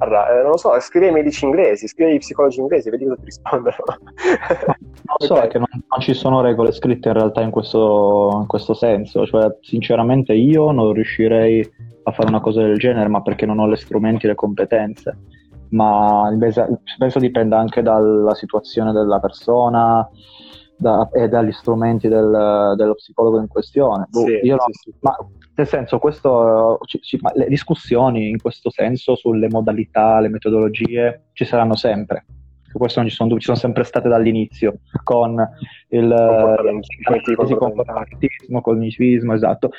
Allora, eh, non lo so, scrivi ai medici inglesi, scrivi ai psicologi inglesi, vedi cosa ti rispondono. non so, è che non, non, ci sono regole scritte in realtà in questo, in questo senso, cioè sinceramente io non riuscirei a fare una cosa del genere, ma perché non ho gli strumenti le competenze ma penso dipenda anche dalla situazione della persona da, e dagli strumenti del, dello psicologo in questione. Boh, sì, no, sì, sì. Ma, nel senso, questo, ci, ci, le discussioni in questo senso sulle modalità, le metodologie ci saranno sempre. Questo non ci sono ci sono sempre state dall'inizio con il comportamentismo, cognitivismo, esatto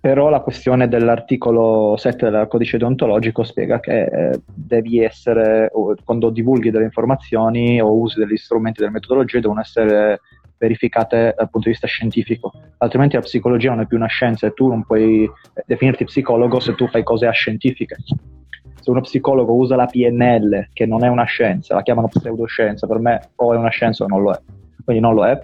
però la questione dell'articolo 7 del codice deontologico spiega che eh, devi essere, quando divulghi delle informazioni o usi degli strumenti delle metodologie, devono essere verificate dal punto di vista scientifico, altrimenti la psicologia non è più una scienza e tu non puoi definirti psicologo se tu fai cose ascientifiche. Se uno psicologo usa la PNL, che non è una scienza, la chiamano pseudoscienza, per me o è una scienza o non lo è, quindi non lo è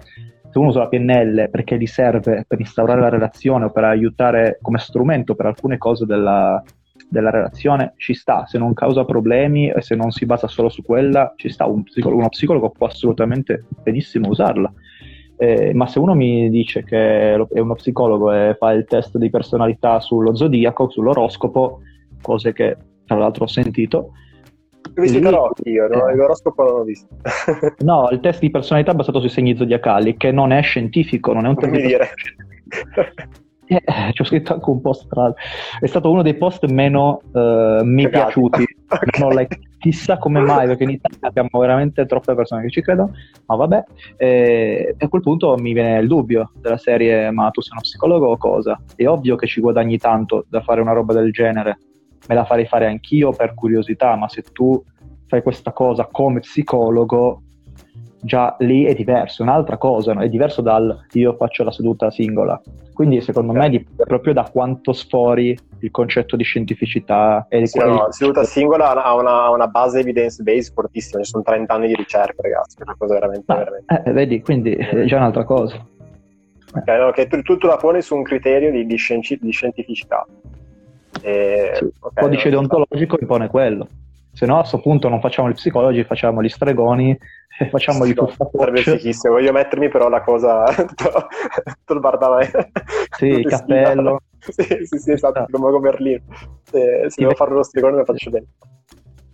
se uno usa la PNL perché gli serve per instaurare la relazione o per aiutare come strumento per alcune cose della, della relazione, ci sta. Se non causa problemi e se non si basa solo su quella, ci sta. Un psicologo, uno psicologo può assolutamente benissimo usarla. Eh, ma se uno mi dice che è uno psicologo e fa il test di personalità sullo zodiaco, sull'oroscopo, cose che tra l'altro ho sentito, ho visto i tarocchi io, no? Eh. l'oroscopo non l'ho visto. no, il test di personalità è basato sui segni zodiacali, che non è scientifico, non è un test di dire. Eh, ci ho scritto anche un post tra è stato uno dei post meno uh, mi piaciuti okay. like, chissà come mai perché in Italia abbiamo veramente troppe persone che ci credono ma vabbè e a quel punto mi viene il dubbio della serie ma tu sei uno psicologo o cosa è ovvio che ci guadagni tanto da fare una roba del genere me la farei fare anch'io per curiosità, ma se tu fai questa cosa come psicologo, già lì è diverso, è un'altra cosa, no? è diverso dal io faccio la seduta singola. Quindi secondo okay. me dipende proprio da quanto sfori il concetto di scientificità. E sì, no, la seduta singola ha una, una base evidence-based fortissima, ci sono 30 anni di ricerca ragazzi, è una cosa veramente... Ah, veramente... Eh, vedi, quindi è già un'altra cosa. Ok, no, okay tu, tu, la poni su un criterio di, di, scienci, di scientificità. E, sì, okay, codice no, deontologico impone quello. Se no, a questo punto non facciamo gli psicologi, facciamo gli stregoni e facciamo sì, gli Sarebbe fighissimo. Voglio mettermi però la cosa tutto, tutto il bardame. Sì, il cappello. sì, sì, sì, esatto, ah. come Berlino. Se, se devo fare lo stregone lo faccio bene.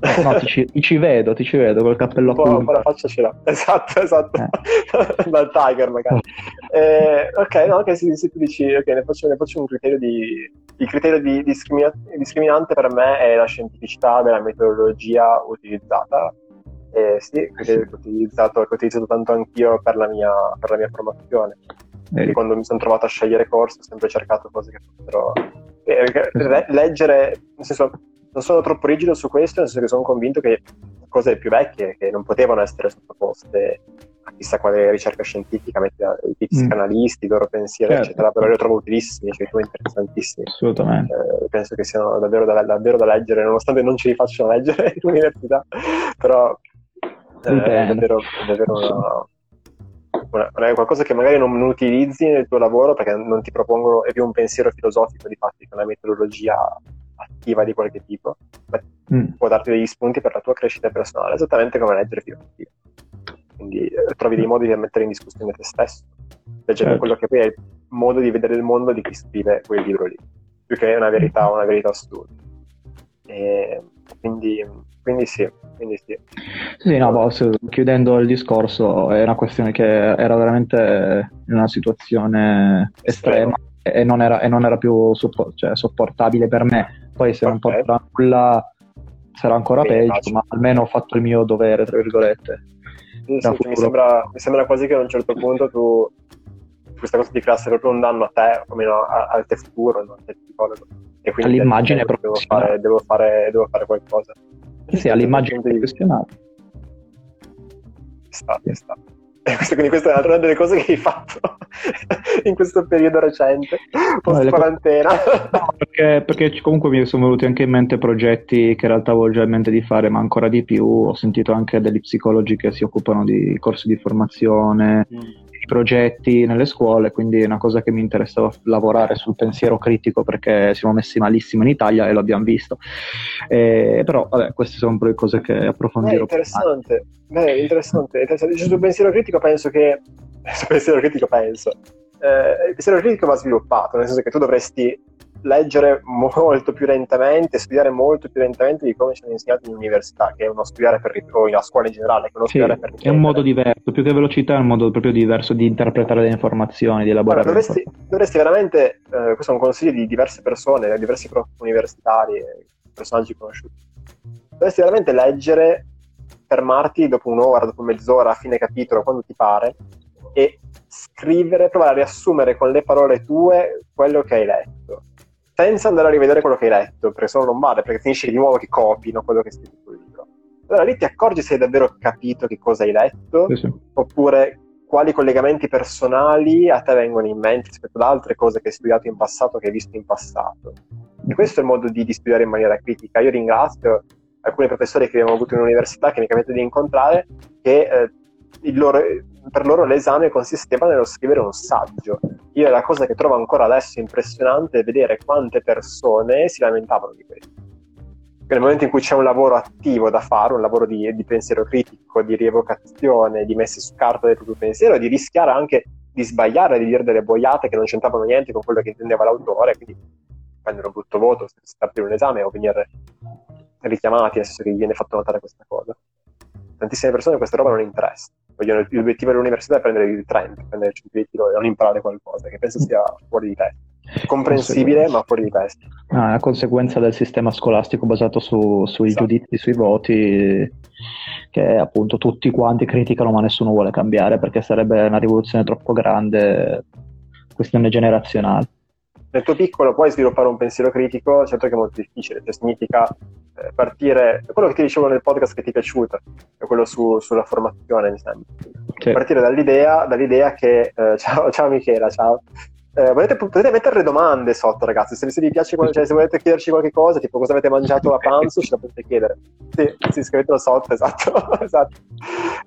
Eh, no, ti ci, ti ci, vedo, ti ci vedo col cappello a punta. la faccia ce l'ha. Esatto, esatto. Eh. Dal Tiger magari. Eh, ok, no, ok, se, se, tu dici, ok, ne faccio, ne faccio un criterio di... Il criterio di discrimina- discriminante per me è la scientificità della metodologia utilizzata. Eh, sì, il criterio che ho utilizzato, che ho utilizzato tanto anch'io per la mia, per la mia formazione. E quando mi sono trovato a scegliere corsi ho sempre cercato cose che fossero... Eh, leggere, nel senso, non sono troppo rigido su questo, nel senso che sono convinto che cose più vecchie, che non potevano essere sottoposte a chissà quale ricerca scientifica, i psicanalisti, mm. i loro pensieri, certo. eccetera, però li trovo utilissimi, cioè interessantissimi. Assolutamente. Eh, penso che siano davvero da, davvero da, leggere, nonostante non ce li facciano leggere in università, però eh, è davvero, è davvero una, una, qualcosa che magari non, non, utilizzi nel tuo lavoro perché non ti propongono, è più un pensiero filosofico di fatti, una metodologia attiva di qualche tipo, mm. può darti degli spunti per la tua crescita personale, esattamente come leggere filosofia. Quindi eh, trovi dei modi di mettere in discussione te stesso, leggere certo. quello che poi è il modo di vedere il mondo di chi scrive quel libro lì, più che una verità, una verità studio. E quindi, quindi sì, quindi sì. Sì, no, boss, chiudendo il discorso, è una questione che era veramente in una situazione estrema e non era, e non era più suppo- cioè, sopportabile per me poi se okay. non porterà nulla sarà ancora Bene, peggio, faccio. ma almeno ho fatto il mio dovere, tra virgolette. Sì, sì, mi, sembra, mi, sembra, quasi che a un certo punto tu questa cosa ti creasse proprio un danno a te, o meno al te futuro, no? al te psicologo. E quindi all'immagine devo fare, devo, fare, devo fare qualcosa. Sì, sì all'immagine professionale. Sta, sta. quindi questa è una delle cose che hai fatto in questo periodo recente, post quarantena. No, perché, perché, comunque mi sono venuti anche in mente progetti che in realtà avevo già in mente di fare, ma ancora di più. Ho sentito anche degli psicologi che si occupano di corsi di formazione, mm progetti nelle scuole, quindi è una cosa che mi interessava lavorare sul pensiero critico perché siamo messi malissimo in Italia e lo abbiamo visto. Eh, però, vabbè, queste sono un po' le cose che approfondirò. Beh, interessante, Beh, interessante, interessante. Sul pensiero critico penso che... Sul pensiero critico penso... Eh, il pensiero critico va sviluppato, nel senso che tu dovresti leggere molto più lentamente, studiare molto più lentamente di come ci hanno insegnato in università, che è uno studiare per o in scuola in generale, che è uno sì, studiare per È un modo diverso, più che velocità è un modo proprio diverso di interpretare le informazioni, di elaborare. Allora, dovresti, dovresti, veramente, eh, questo è un consiglio di diverse persone, diversi prof universitari, personaggi conosciuti. Dovresti veramente leggere, fermarti dopo un'ora, dopo mezz'ora, a fine capitolo, quando ti pare, e scrivere, provare a riassumere con le parole tue quello che hai letto senza andare a rivedere quello che hai letto, perché se no non vale, perché finisce di nuovo che copino quello che stai sul libro. Allora lì ti accorgi se hai davvero capito che cosa hai letto, sì, sì. oppure quali collegamenti personali a te vengono in mente rispetto ad altre cose che hai studiato in passato, che hai visto in passato. E questo è il modo di, di studiare in maniera critica. Io ringrazio alcuni professori che abbiamo avuto in università, che mi capita di incontrare, che eh, loro, per loro l'esame consisteva nello scrivere un saggio. Io la cosa che trovo ancora adesso impressionante è vedere quante persone si lamentavano di questo. Nel momento in cui c'è un lavoro attivo da fare, un lavoro di, di pensiero critico, di rievocazione, di messa su carta del proprio pensiero, di rischiare anche di sbagliare, di dire delle boiate che non c'entravano niente con quello che intendeva l'autore, quindi prendere un brutto voto se aprire un esame o venire richiamati, nel che viene fatto notare questa cosa. Tantissime persone questa roba non interessa vogliono, l'obiettivo dell'università è prendere il 30, prendere il 5 di titolo e non imparare qualcosa, che penso sia fuori di testa. Comprensibile, ma fuori di testa. Ah, è una conseguenza del sistema scolastico basato su, sui esatto. giudizi, sui voti, che appunto tutti quanti criticano, ma nessuno vuole cambiare perché sarebbe una rivoluzione troppo grande, questione generazionale nel tuo piccolo puoi sviluppare un pensiero critico, certo che è molto difficile, cioè significa partire, quello che ti dicevo nel podcast che ti è piaciuto, è quello su, sulla formazione, mi sembra. sì. partire dall'idea, dall'idea che... Eh, ciao, ciao Michela, ciao. Eh, potete, potete, mettere domande sotto, ragazzi. Se, se vi piace, cioè, se volete chiederci qualche cosa, tipo cosa avete mangiato a pranzo, ce la potete chiedere. Sì, sì scrivetelo sotto, esatto. esatto.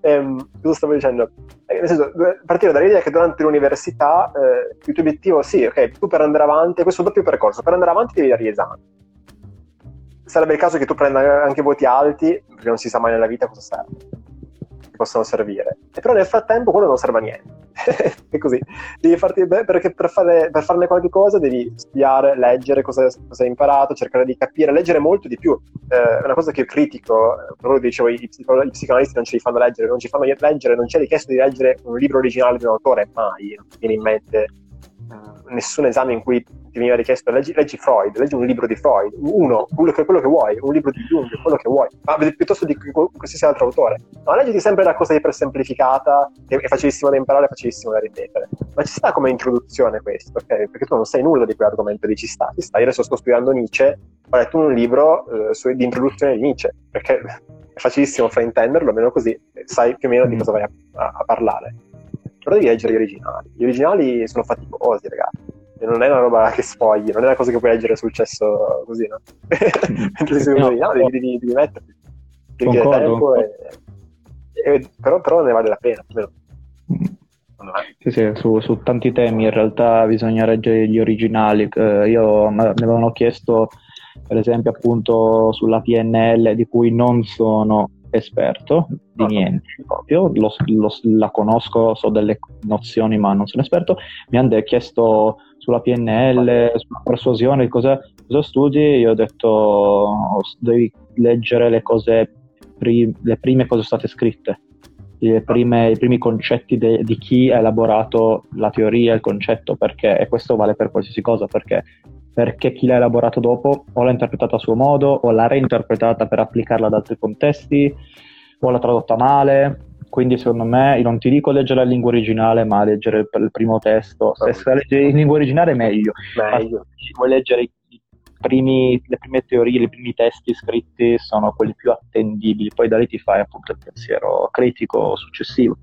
Ehm, cosa stavo dicendo? Eh, nel senso, partire dall'idea che durante l'università eh, il tuo obiettivo, sì, ok, tu per andare avanti, questo è un doppio percorso, per andare avanti devi dare gli esami. Sarebbe il caso che tu prenda anche voti alti, perché non si sa mai nella vita cosa serve possono servire. E però nel frattempo quello non serve a niente. è così. Devi farti, perché per, fare, per farne qualche cosa devi studiare, leggere cosa, cosa, hai imparato, cercare di capire, leggere molto di più. Eh, una cosa che io critico, proprio dicevo, i, psicolo- i, psicoanalisti non ce li fanno leggere, non ci fanno leggere, non ci è richiesto di leggere un libro originale di un autore, mai, non viene in mente nessun esame in cui ti veniva richiesto leggi, leggi, Freud, leggi un libro di Freud, uno, quello che, quello che, vuoi, un libro di Jung, quello che vuoi, ma piuttosto di qualsiasi altro autore. No, leggiti sempre la cosa iper semplificata, che è facilissimo da imparare, facilissimo da ripetere. Ma ci sta come introduzione questo, ok? Perché tu non sai nulla di quell'argomento lì, ci sta, ci sta. Io adesso sto studiando Nietzsche, ho letto un libro eh, su, di introduzione di Nietzsche, perché è facilissimo fraintenderlo, almeno così sai più o meno di mm. cosa vai a, a, a parlare però devi leggere gli originali. Gli originali sono faticosi, ragazzi. E non è una roba che sfogli, non è una cosa che puoi leggere sul cesso così, no? Mentre sei no, originali devi, devi, devi metterti. Devi dire tempo e, e, però, però, ne vale la pena. Sì, sì, su, su, tanti temi in realtà bisogna leggere gli originali. Eh, io mi avevano chiesto, per esempio, appunto sulla PNL, di cui non sono esperto di niente proprio, lo, lo, la conosco, so delle nozioni ma non sono esperto, mi hanno chiesto sulla PNL, sulla persuasione, cosa, cosa studi, io ho detto devi leggere le cose, prim- le prime cose state scritte, prime, i primi concetti de- di chi ha elaborato la teoria, il concetto, perché, e questo vale per qualsiasi cosa, perché perché chi l'ha elaborato dopo o l'ha interpretata a suo modo o l'ha reinterpretata per applicarla ad altri contesti o l'ha tradotta male. Quindi secondo me, io non ti dico leggere la lingua originale, ma leggere il, il primo testo. Se sai leggere in lingua originale è meglio. meglio. Se vuoi leggere primi, le prime teorie, i primi testi scritti sono quelli più attendibili, poi da lì ti fai appunto il pensiero critico successivo.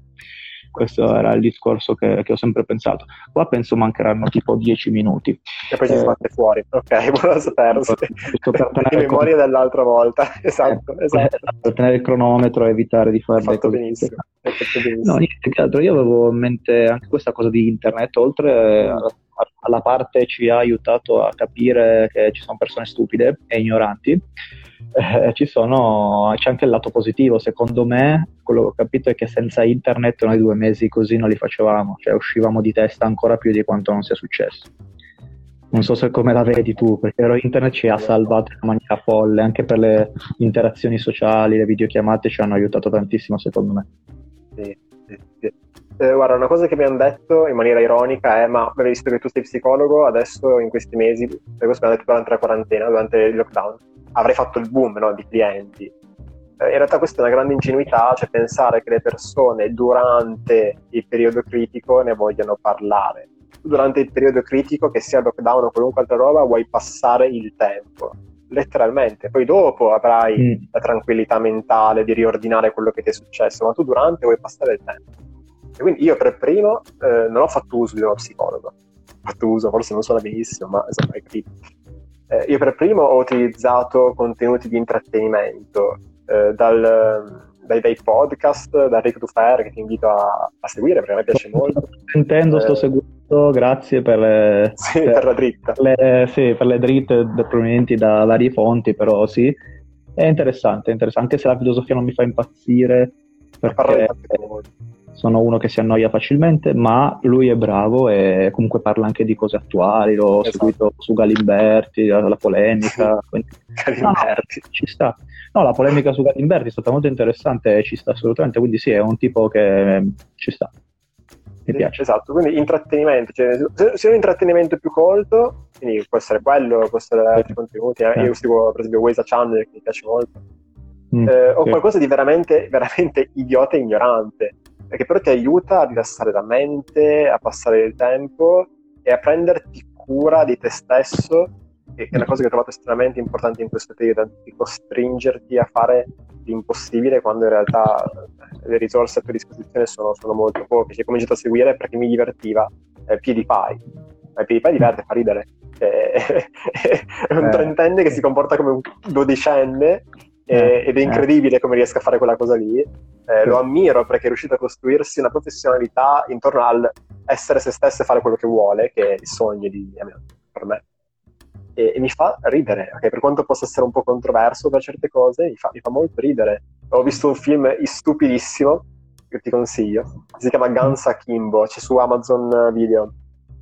Questo era il discorso che, che, ho sempre pensato. Qua penso mancheranno tipo 10 minuti. E poi eh, si sbatte fuori. Ok, buona saperlo. Per memoria con... dell'altra volta. Esatto, eh, esatto. Per tenere il cronometro e evitare di fare... Fatto benissimo. Fatto benissimo. No, niente che altro. Io avevo in mente anche questa cosa di internet, oltre alla, alla parte ci ha aiutato a capire che ci sono persone stupide e ignoranti eh, ci sono, c'è anche il lato positivo, secondo me quello che ho capito è che senza internet noi due mesi così non li facevamo, cioè uscivamo di testa ancora più di quanto non sia successo. Non so se come la vedi tu, perché internet ci ha salvato in maniera folle, anche per le interazioni sociali, le videochiamate ci hanno aiutato tantissimo secondo me. Sì, sì, sì. Eh, guarda, una cosa che mi hanno detto in maniera ironica è: Ma visto che tu sei psicologo, adesso in questi mesi, questo mi hanno detto durante la quarantena, durante il lockdown, avrei fatto il boom no, di clienti. Eh, in realtà questa è una grande ingenuità, cioè pensare che le persone durante il periodo critico ne vogliano parlare. Durante il periodo critico, che sia lockdown o qualunque altra roba, vuoi passare il tempo, letteralmente. Poi dopo avrai mm. la tranquillità mentale di riordinare quello che ti è successo, ma tu durante vuoi passare il tempo. E quindi io per primo eh, non ho fatto uso di uno psicologo. Ho fatto uso, forse non suona benissimo, ma insomma hai capito eh, io per primo ho utilizzato contenuti di intrattenimento eh, dal, dai, dai, podcast, da Rick Dufer che ti invito a, a, seguire perché a me piace molto. Sentendo, eh, sto seguendo, grazie per le, sì, per, per la dritta. Le, sì, per le dritte provenienti da varie fonti, però sì, è interessante, è interessante, anche se la filosofia non mi fa impazzire perché sono uno che si annoia facilmente, ma lui è bravo e comunque parla anche di cose attuali, l'ho esatto. seguito su Galimberti, la, la polemica. Quindi... Galimberti. No, ci sta. No, la polemica su Galimberti è stata molto interessante e ci sta assolutamente, quindi sì, è un tipo che eh, ci sta. Mi piace. Esatto, quindi intrattenimento, cioè, se un intrattenimento più colto, quindi può essere quello, può essere altri contenuti, eh. io seguo per esempio Waze Channel che mi piace molto, mm, eh, o sì. qualcosa di veramente, veramente idiota e ignorante, perché però ti aiuta a rilassare la mente, a passare il tempo e a prenderti cura di te stesso che è una cosa che ho trovato estremamente importante in questo periodo, di costringerti a fare l'impossibile quando in realtà eh, le risorse a tua disposizione sono, sono molto poche. Ci ho cominciato a seguire perché mi divertiva eh, PewDiePie. Ma PewDiePie diverte, fa ridere. È, è un eh, trentenne che si comporta come un dodicenne eh, ed è incredibile come riesca a fare quella cosa lì. Eh, lo ammiro perché è riuscito a costruirsi una professionalità intorno al essere se stesso e fare quello che vuole, che è il sogno di, per me e, e mi fa ridere, okay? per quanto possa essere un po' controverso per certe cose, mi fa, mi fa molto ridere. Ho visto un film stupidissimo, che ti consiglio, si chiama Guns Akimbo, c'è su Amazon Video,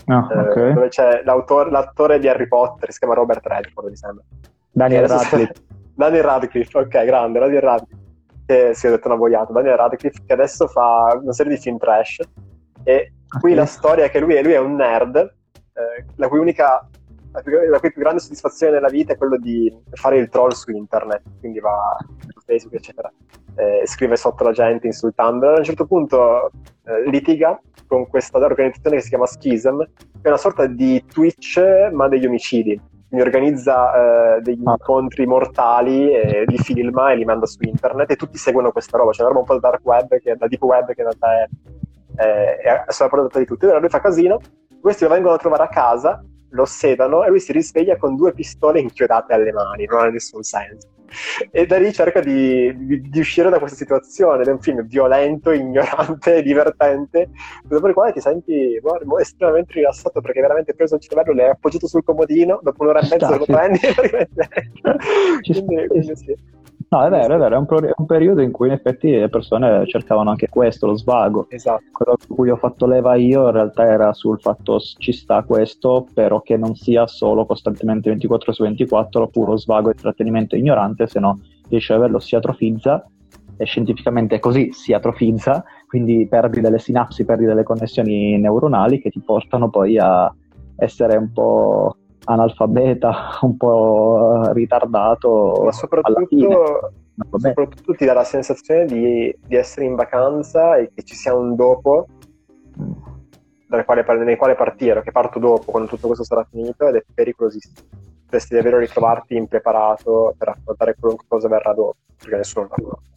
oh, eh, okay. dove c'è l'attore di Harry Potter, si chiama Robert Redford, mi sembra. Daniel Radcliffe. Daniel Radcliffe, ok, grande, Daniel Radcliffe. Che si è detto una boiata. Daniel Radcliffe che adesso fa una serie di film trash e qui okay. la storia è che lui è, lui è un nerd, eh, la cui unica la, più, la più grande soddisfazione nella vita è quello di fare il troll su internet, quindi va su Facebook, eccetera, eh, scrive sotto la gente insultando. A un certo punto eh, litiga con questa organizzazione che si chiama Schism, che è una sorta di Twitch ma degli omicidi. Quindi organizza eh, degli ah. incontri mortali, e li filma e li manda su internet e tutti seguono questa roba. C'è una roba un po' da dark web, che, da deep web, che in realtà è, è, è sulla prodotta di tutti. Allora lui fa casino, questi lo vengono a trovare a casa lo sedano e lui si risveglia con due pistole inchiodate alle mani, non ha nessun senso. E da lì cerca di, di, di uscire da questa situazione. Ed è un film violento, ignorante, divertente, dopo il quale ti senti boh, estremamente rilassato perché veramente preso il cervello, l'hai appoggiato sul comodino, dopo un'ora e mezza lo prendi e lo rimetti. quindi, quindi sì. No, è vero, è vero, è un, pro- è un, periodo in cui in effetti le persone cercavano anche questo, lo svago. Esatto. Quello su cui ho fatto leva io in realtà era sul fatto ci sta questo, però che non sia solo costantemente 24 su 24 puro svago e intrattenimento ignorante, se no il cervello si atrofizza e scientificamente così si atrofizza, quindi perdi delle sinapsi, perdi delle connessioni neuronali che ti portano poi a essere un po' analfabeta, un po' ritardato. Ma soprattutto, soprattutto ti dà la sensazione di, di, essere in vacanza e che ci sia un dopo mm. quale, nel quale partire, che parto dopo, quando tutto questo sarà finito, ed è pericolosissimo. Potresti davvero ritrovarti impreparato per affrontare qualunque cosa verrà dopo, perché nessuno lo conosce.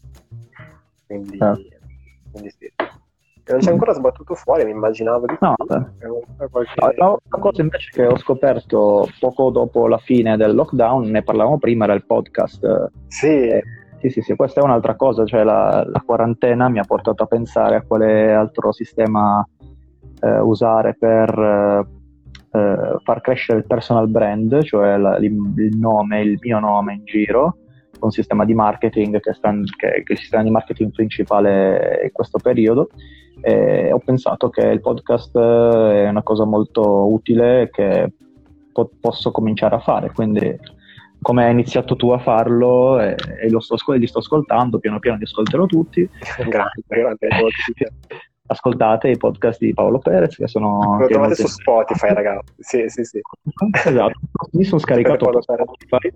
Quindi, eh. quindi sì non c'è ancora sbattuto fuori, mi immaginavo di no, qualche... no, la cosa invece che ho scoperto poco dopo la fine del lockdown, ne parlavamo prima, era il podcast. Sì. Eh, sì, sì, sì, questa è un'altra cosa, cioè la, la, quarantena mi ha portato a pensare a quale altro sistema eh, usare per eh, far crescere il personal brand, cioè la, il, nome, il mio nome in giro, un sistema di marketing che, sta, che, che è il sistema di marketing principale in questo periodo e ho pensato che il podcast è una cosa molto utile che po- posso cominciare a fare, quindi come hai iniziato tu a farlo e, e sto, li sto ascoltando, piano piano li ascolterò tutti. grazie, grazie. Ascoltate i podcast di Paolo Perez che sono... Lo trovate su Spotify, ragazzi. Sì, sì, sì. Esatto, mi sono scaricato Spotify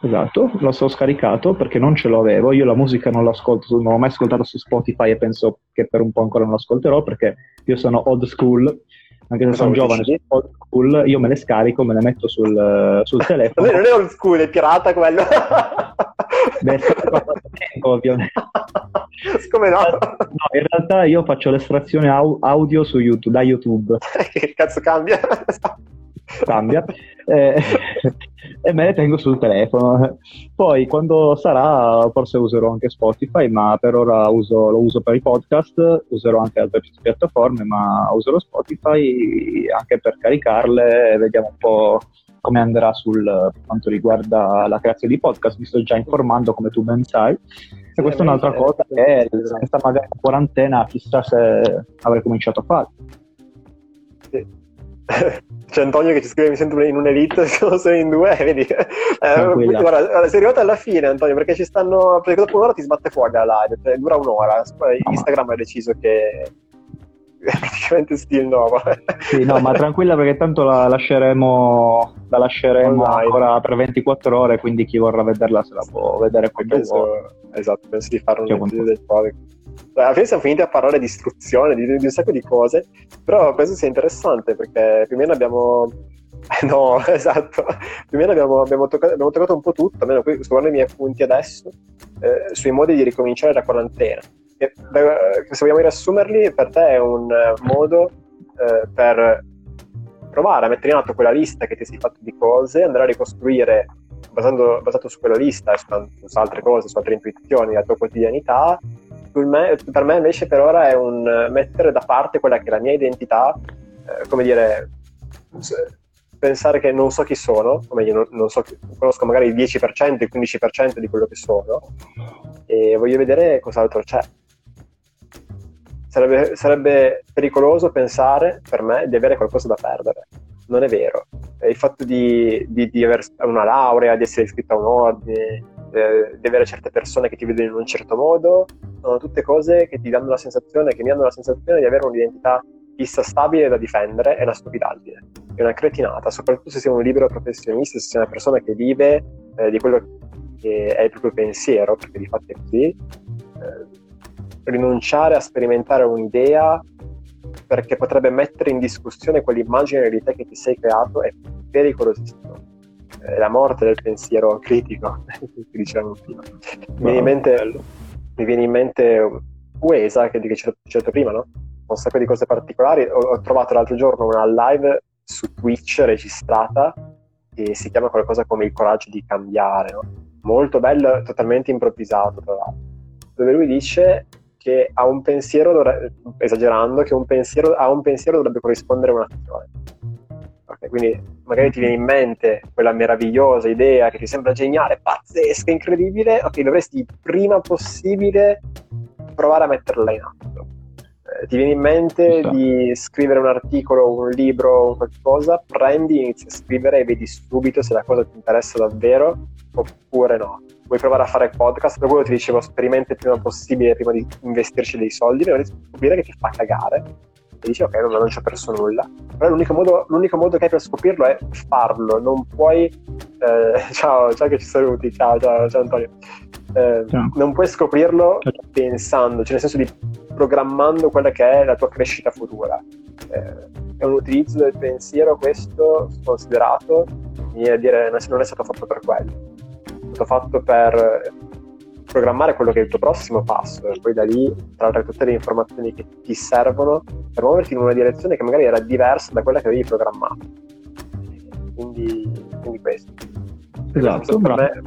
Esatto, lo so scaricato perché non ce l'avevo, io la musica non l'ascolto, non l'ho mai ascoltata su Spotify e penso che per un po' ancora non l'ascolterò perché io sono old school, anche se sono giovane, sono old school, io me le scarico, me le metto sul, sul telefono. non è old school, è pirata quello. Beh, ovviamente. Come no? no? In realtà io faccio l'estrazione au- audio su YouTube, da YouTube. che cazzo cambia? Cambia eh, e me le tengo sul telefono. Poi quando sarà forse userò anche Spotify, ma per ora uso, lo uso per i podcast, userò anche altre piattaforme, ma userò Spotify anche per caricarle vediamo un po' come andrà sul per quanto riguarda la creazione di podcast, mi sto già informando come tu ben sai. E questa è un'altra cosa che senza magari quarantena chissà se avrei cominciato a fare. Sì c'è Antonio che ci scrive mi sento in un'elite sono solo in due vedi. Eh, guarda, sei arrivato alla fine Antonio perché ci stanno perché dopo un'ora ti sbatte fuori la live cioè, dura un'ora. No, Instagram ha deciso che è praticamente still nuovo. Sì no ma tranquilla perché tanto la lasceremo la lasceremo Online. ancora per 24 ore quindi chi vorrà vederla se la può vedere quando penso, esatto penso di fare un episodio del podcast alla fine siamo finiti a parlare di istruzione, di, di, un sacco di cose, però penso sia interessante perché più o meno abbiamo no, esatto. Più o meno abbiamo, abbiamo, toccato, abbiamo toccato, un po' tutto, almeno qui sto guardando i miei appunti adesso, eh, sui modi di ricominciare la quarantena. E, se vogliamo riassumerli, per te è un modo eh, per provare a mettere in atto quella lista che ti sei fatto di cose, andare a ricostruire basando, basato su quella lista su, su, altre cose, su altre intuizioni, la tua quotidianità. Me, per me invece per ora è un mettere da parte quella che è la mia identità, eh, come dire, pensare che non so chi sono, o meglio, non, non so, conosco magari il 10%, il 15% di quello che sono, e voglio vedere cos'altro c'è. Sarebbe, sarebbe, pericoloso pensare per me di avere qualcosa da perdere. Non è vero. Il fatto di, di, di avere una laurea, di essere iscritto a un ordine, eh, di avere certe persone che ti vedono in un certo modo, sono tutte cose che ti danno la sensazione, che mi danno la sensazione di avere un'identità fissa stabile da difendere è una stupidaggine, è una cretinata, soprattutto se sei un libero professionista, se sei una persona che vive eh, di quello che è il proprio pensiero, perché di fatto è così. Eh, rinunciare a sperimentare un'idea perché potrebbe mettere in discussione quell'immagine di te che ti sei creato è pericolosissimo. È la morte del pensiero critico, che dicevamo prima. Mi viene in mente, mi viene in mente Uesa, che, che ho detto prima, no? Un sacco di cose particolari. Ho, ho trovato l'altro giorno una live su Twitch registrata e si chiama qualcosa come il coraggio di cambiare, no? Molto bello, totalmente improvvisato, tra l'altro. Dove lui dice che a un pensiero, dovrebbe, esagerando, che un pensiero, a un pensiero dovrebbe corrispondere un'azione. Quindi magari ti viene in mente quella meravigliosa idea che ti sembra geniale, pazzesca, incredibile, ok, dovresti prima possibile provare a metterla in atto. Eh, ti viene in mente sì. di scrivere un articolo, un libro, qualcosa, prendi, inizi a scrivere e vedi subito se la cosa ti interessa davvero oppure no vuoi provare a fare podcast, per quello ti dicevo sperimenta il prima possibile prima di investirci dei soldi, per scoprire che ti fa cagare e dici ok non, non ci ho perso nulla. Però l'unico modo, l'unico modo, che hai per scoprirlo è farlo non puoi eh, ciao, ciao che ci saluti ciao ciao, ciao Antonio. Eh, ciao. non puoi scoprirlo pensando cioè nel senso di programmando quella che è la tua crescita futura. Eh, è un utilizzo del pensiero questo considerato e a dire non è stato fatto per quello stato fatto per programmare quello che è il tuo prossimo passo e poi da lì trarre tutte le informazioni che ti servono per muoverti in una direzione che magari era diversa da quella che avevi programmato. Quindi, quindi questo. Esatto, per me,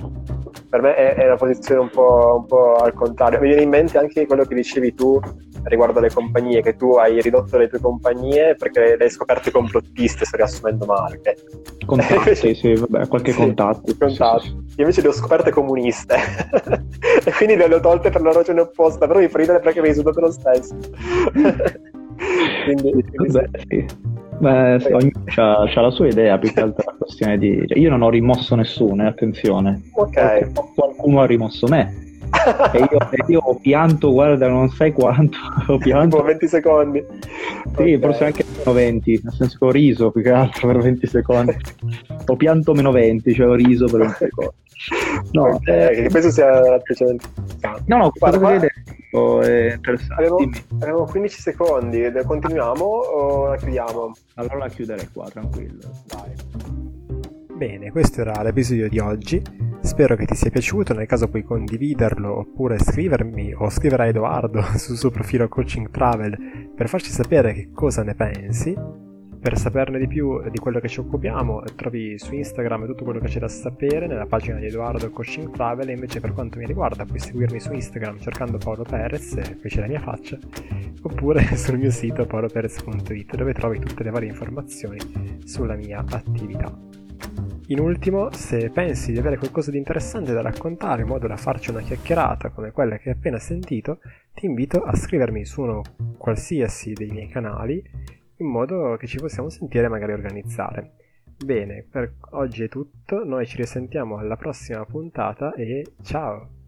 per me è, è, una posizione un po', un po' al contrario. Mi viene in mente anche quello che dicevi tu riguardo alle compagnie, che tu hai ridotto le tue compagnie perché le hai scoperte complottiste, sto riassumendo male. Contatti, sì, vabbè, qualche sì, contatto. contatti. Sì, sì. Io invece le ho scoperte comuniste e quindi le ho tolte per la ragione opposta, però mi fa ridere perché mi hai risultato lo stesso. quindi, vabbè, sì. Beh, ognuno ha la sua idea, più che altro la questione di... Cioè, io non ho rimosso nessuno, eh, attenzione. Ok. Qualcuno, qualcuno ha rimosso me e io, io, ho pianto, guarda, non sai quanto. Ho pianto. Tipo 20 secondi. Sì, okay. forse anche meno 20, nel senso che ho riso più che altro per 20 secondi. ho pianto meno 20, cioè ho riso per 20 secondi. No, okay, eh, penso sia precedente. No, no, guarda, guarda, oh, è interessante. Avevo, avevo 15 secondi, continuiamo o la chiudiamo? Allora la chiuderei qua, tranquillo. Dai. Bene, questo era l'episodio di oggi. Spero che ti sia piaciuto, nel caso puoi condividerlo oppure scrivermi o scrivere a Edoardo sul suo profilo Coaching Travel per farci sapere che cosa ne pensi. Per saperne di più di quello che ci occupiamo, trovi su Instagram tutto quello che c'è da sapere nella pagina di Edoardo Coaching Travel e invece per quanto mi riguarda puoi seguirmi su Instagram cercando Paolo Perez, qui c'è la mia faccia, oppure sul mio sito paoloperez.it dove trovi tutte le varie informazioni sulla mia attività. In ultimo, se pensi di avere qualcosa di interessante da raccontare in modo da farci una chiacchierata come quella che hai appena sentito, ti invito a scrivermi su uno qualsiasi dei miei canali in modo che ci possiamo sentire e magari organizzare. Bene, per oggi è tutto, noi ci risentiamo alla prossima puntata e ciao!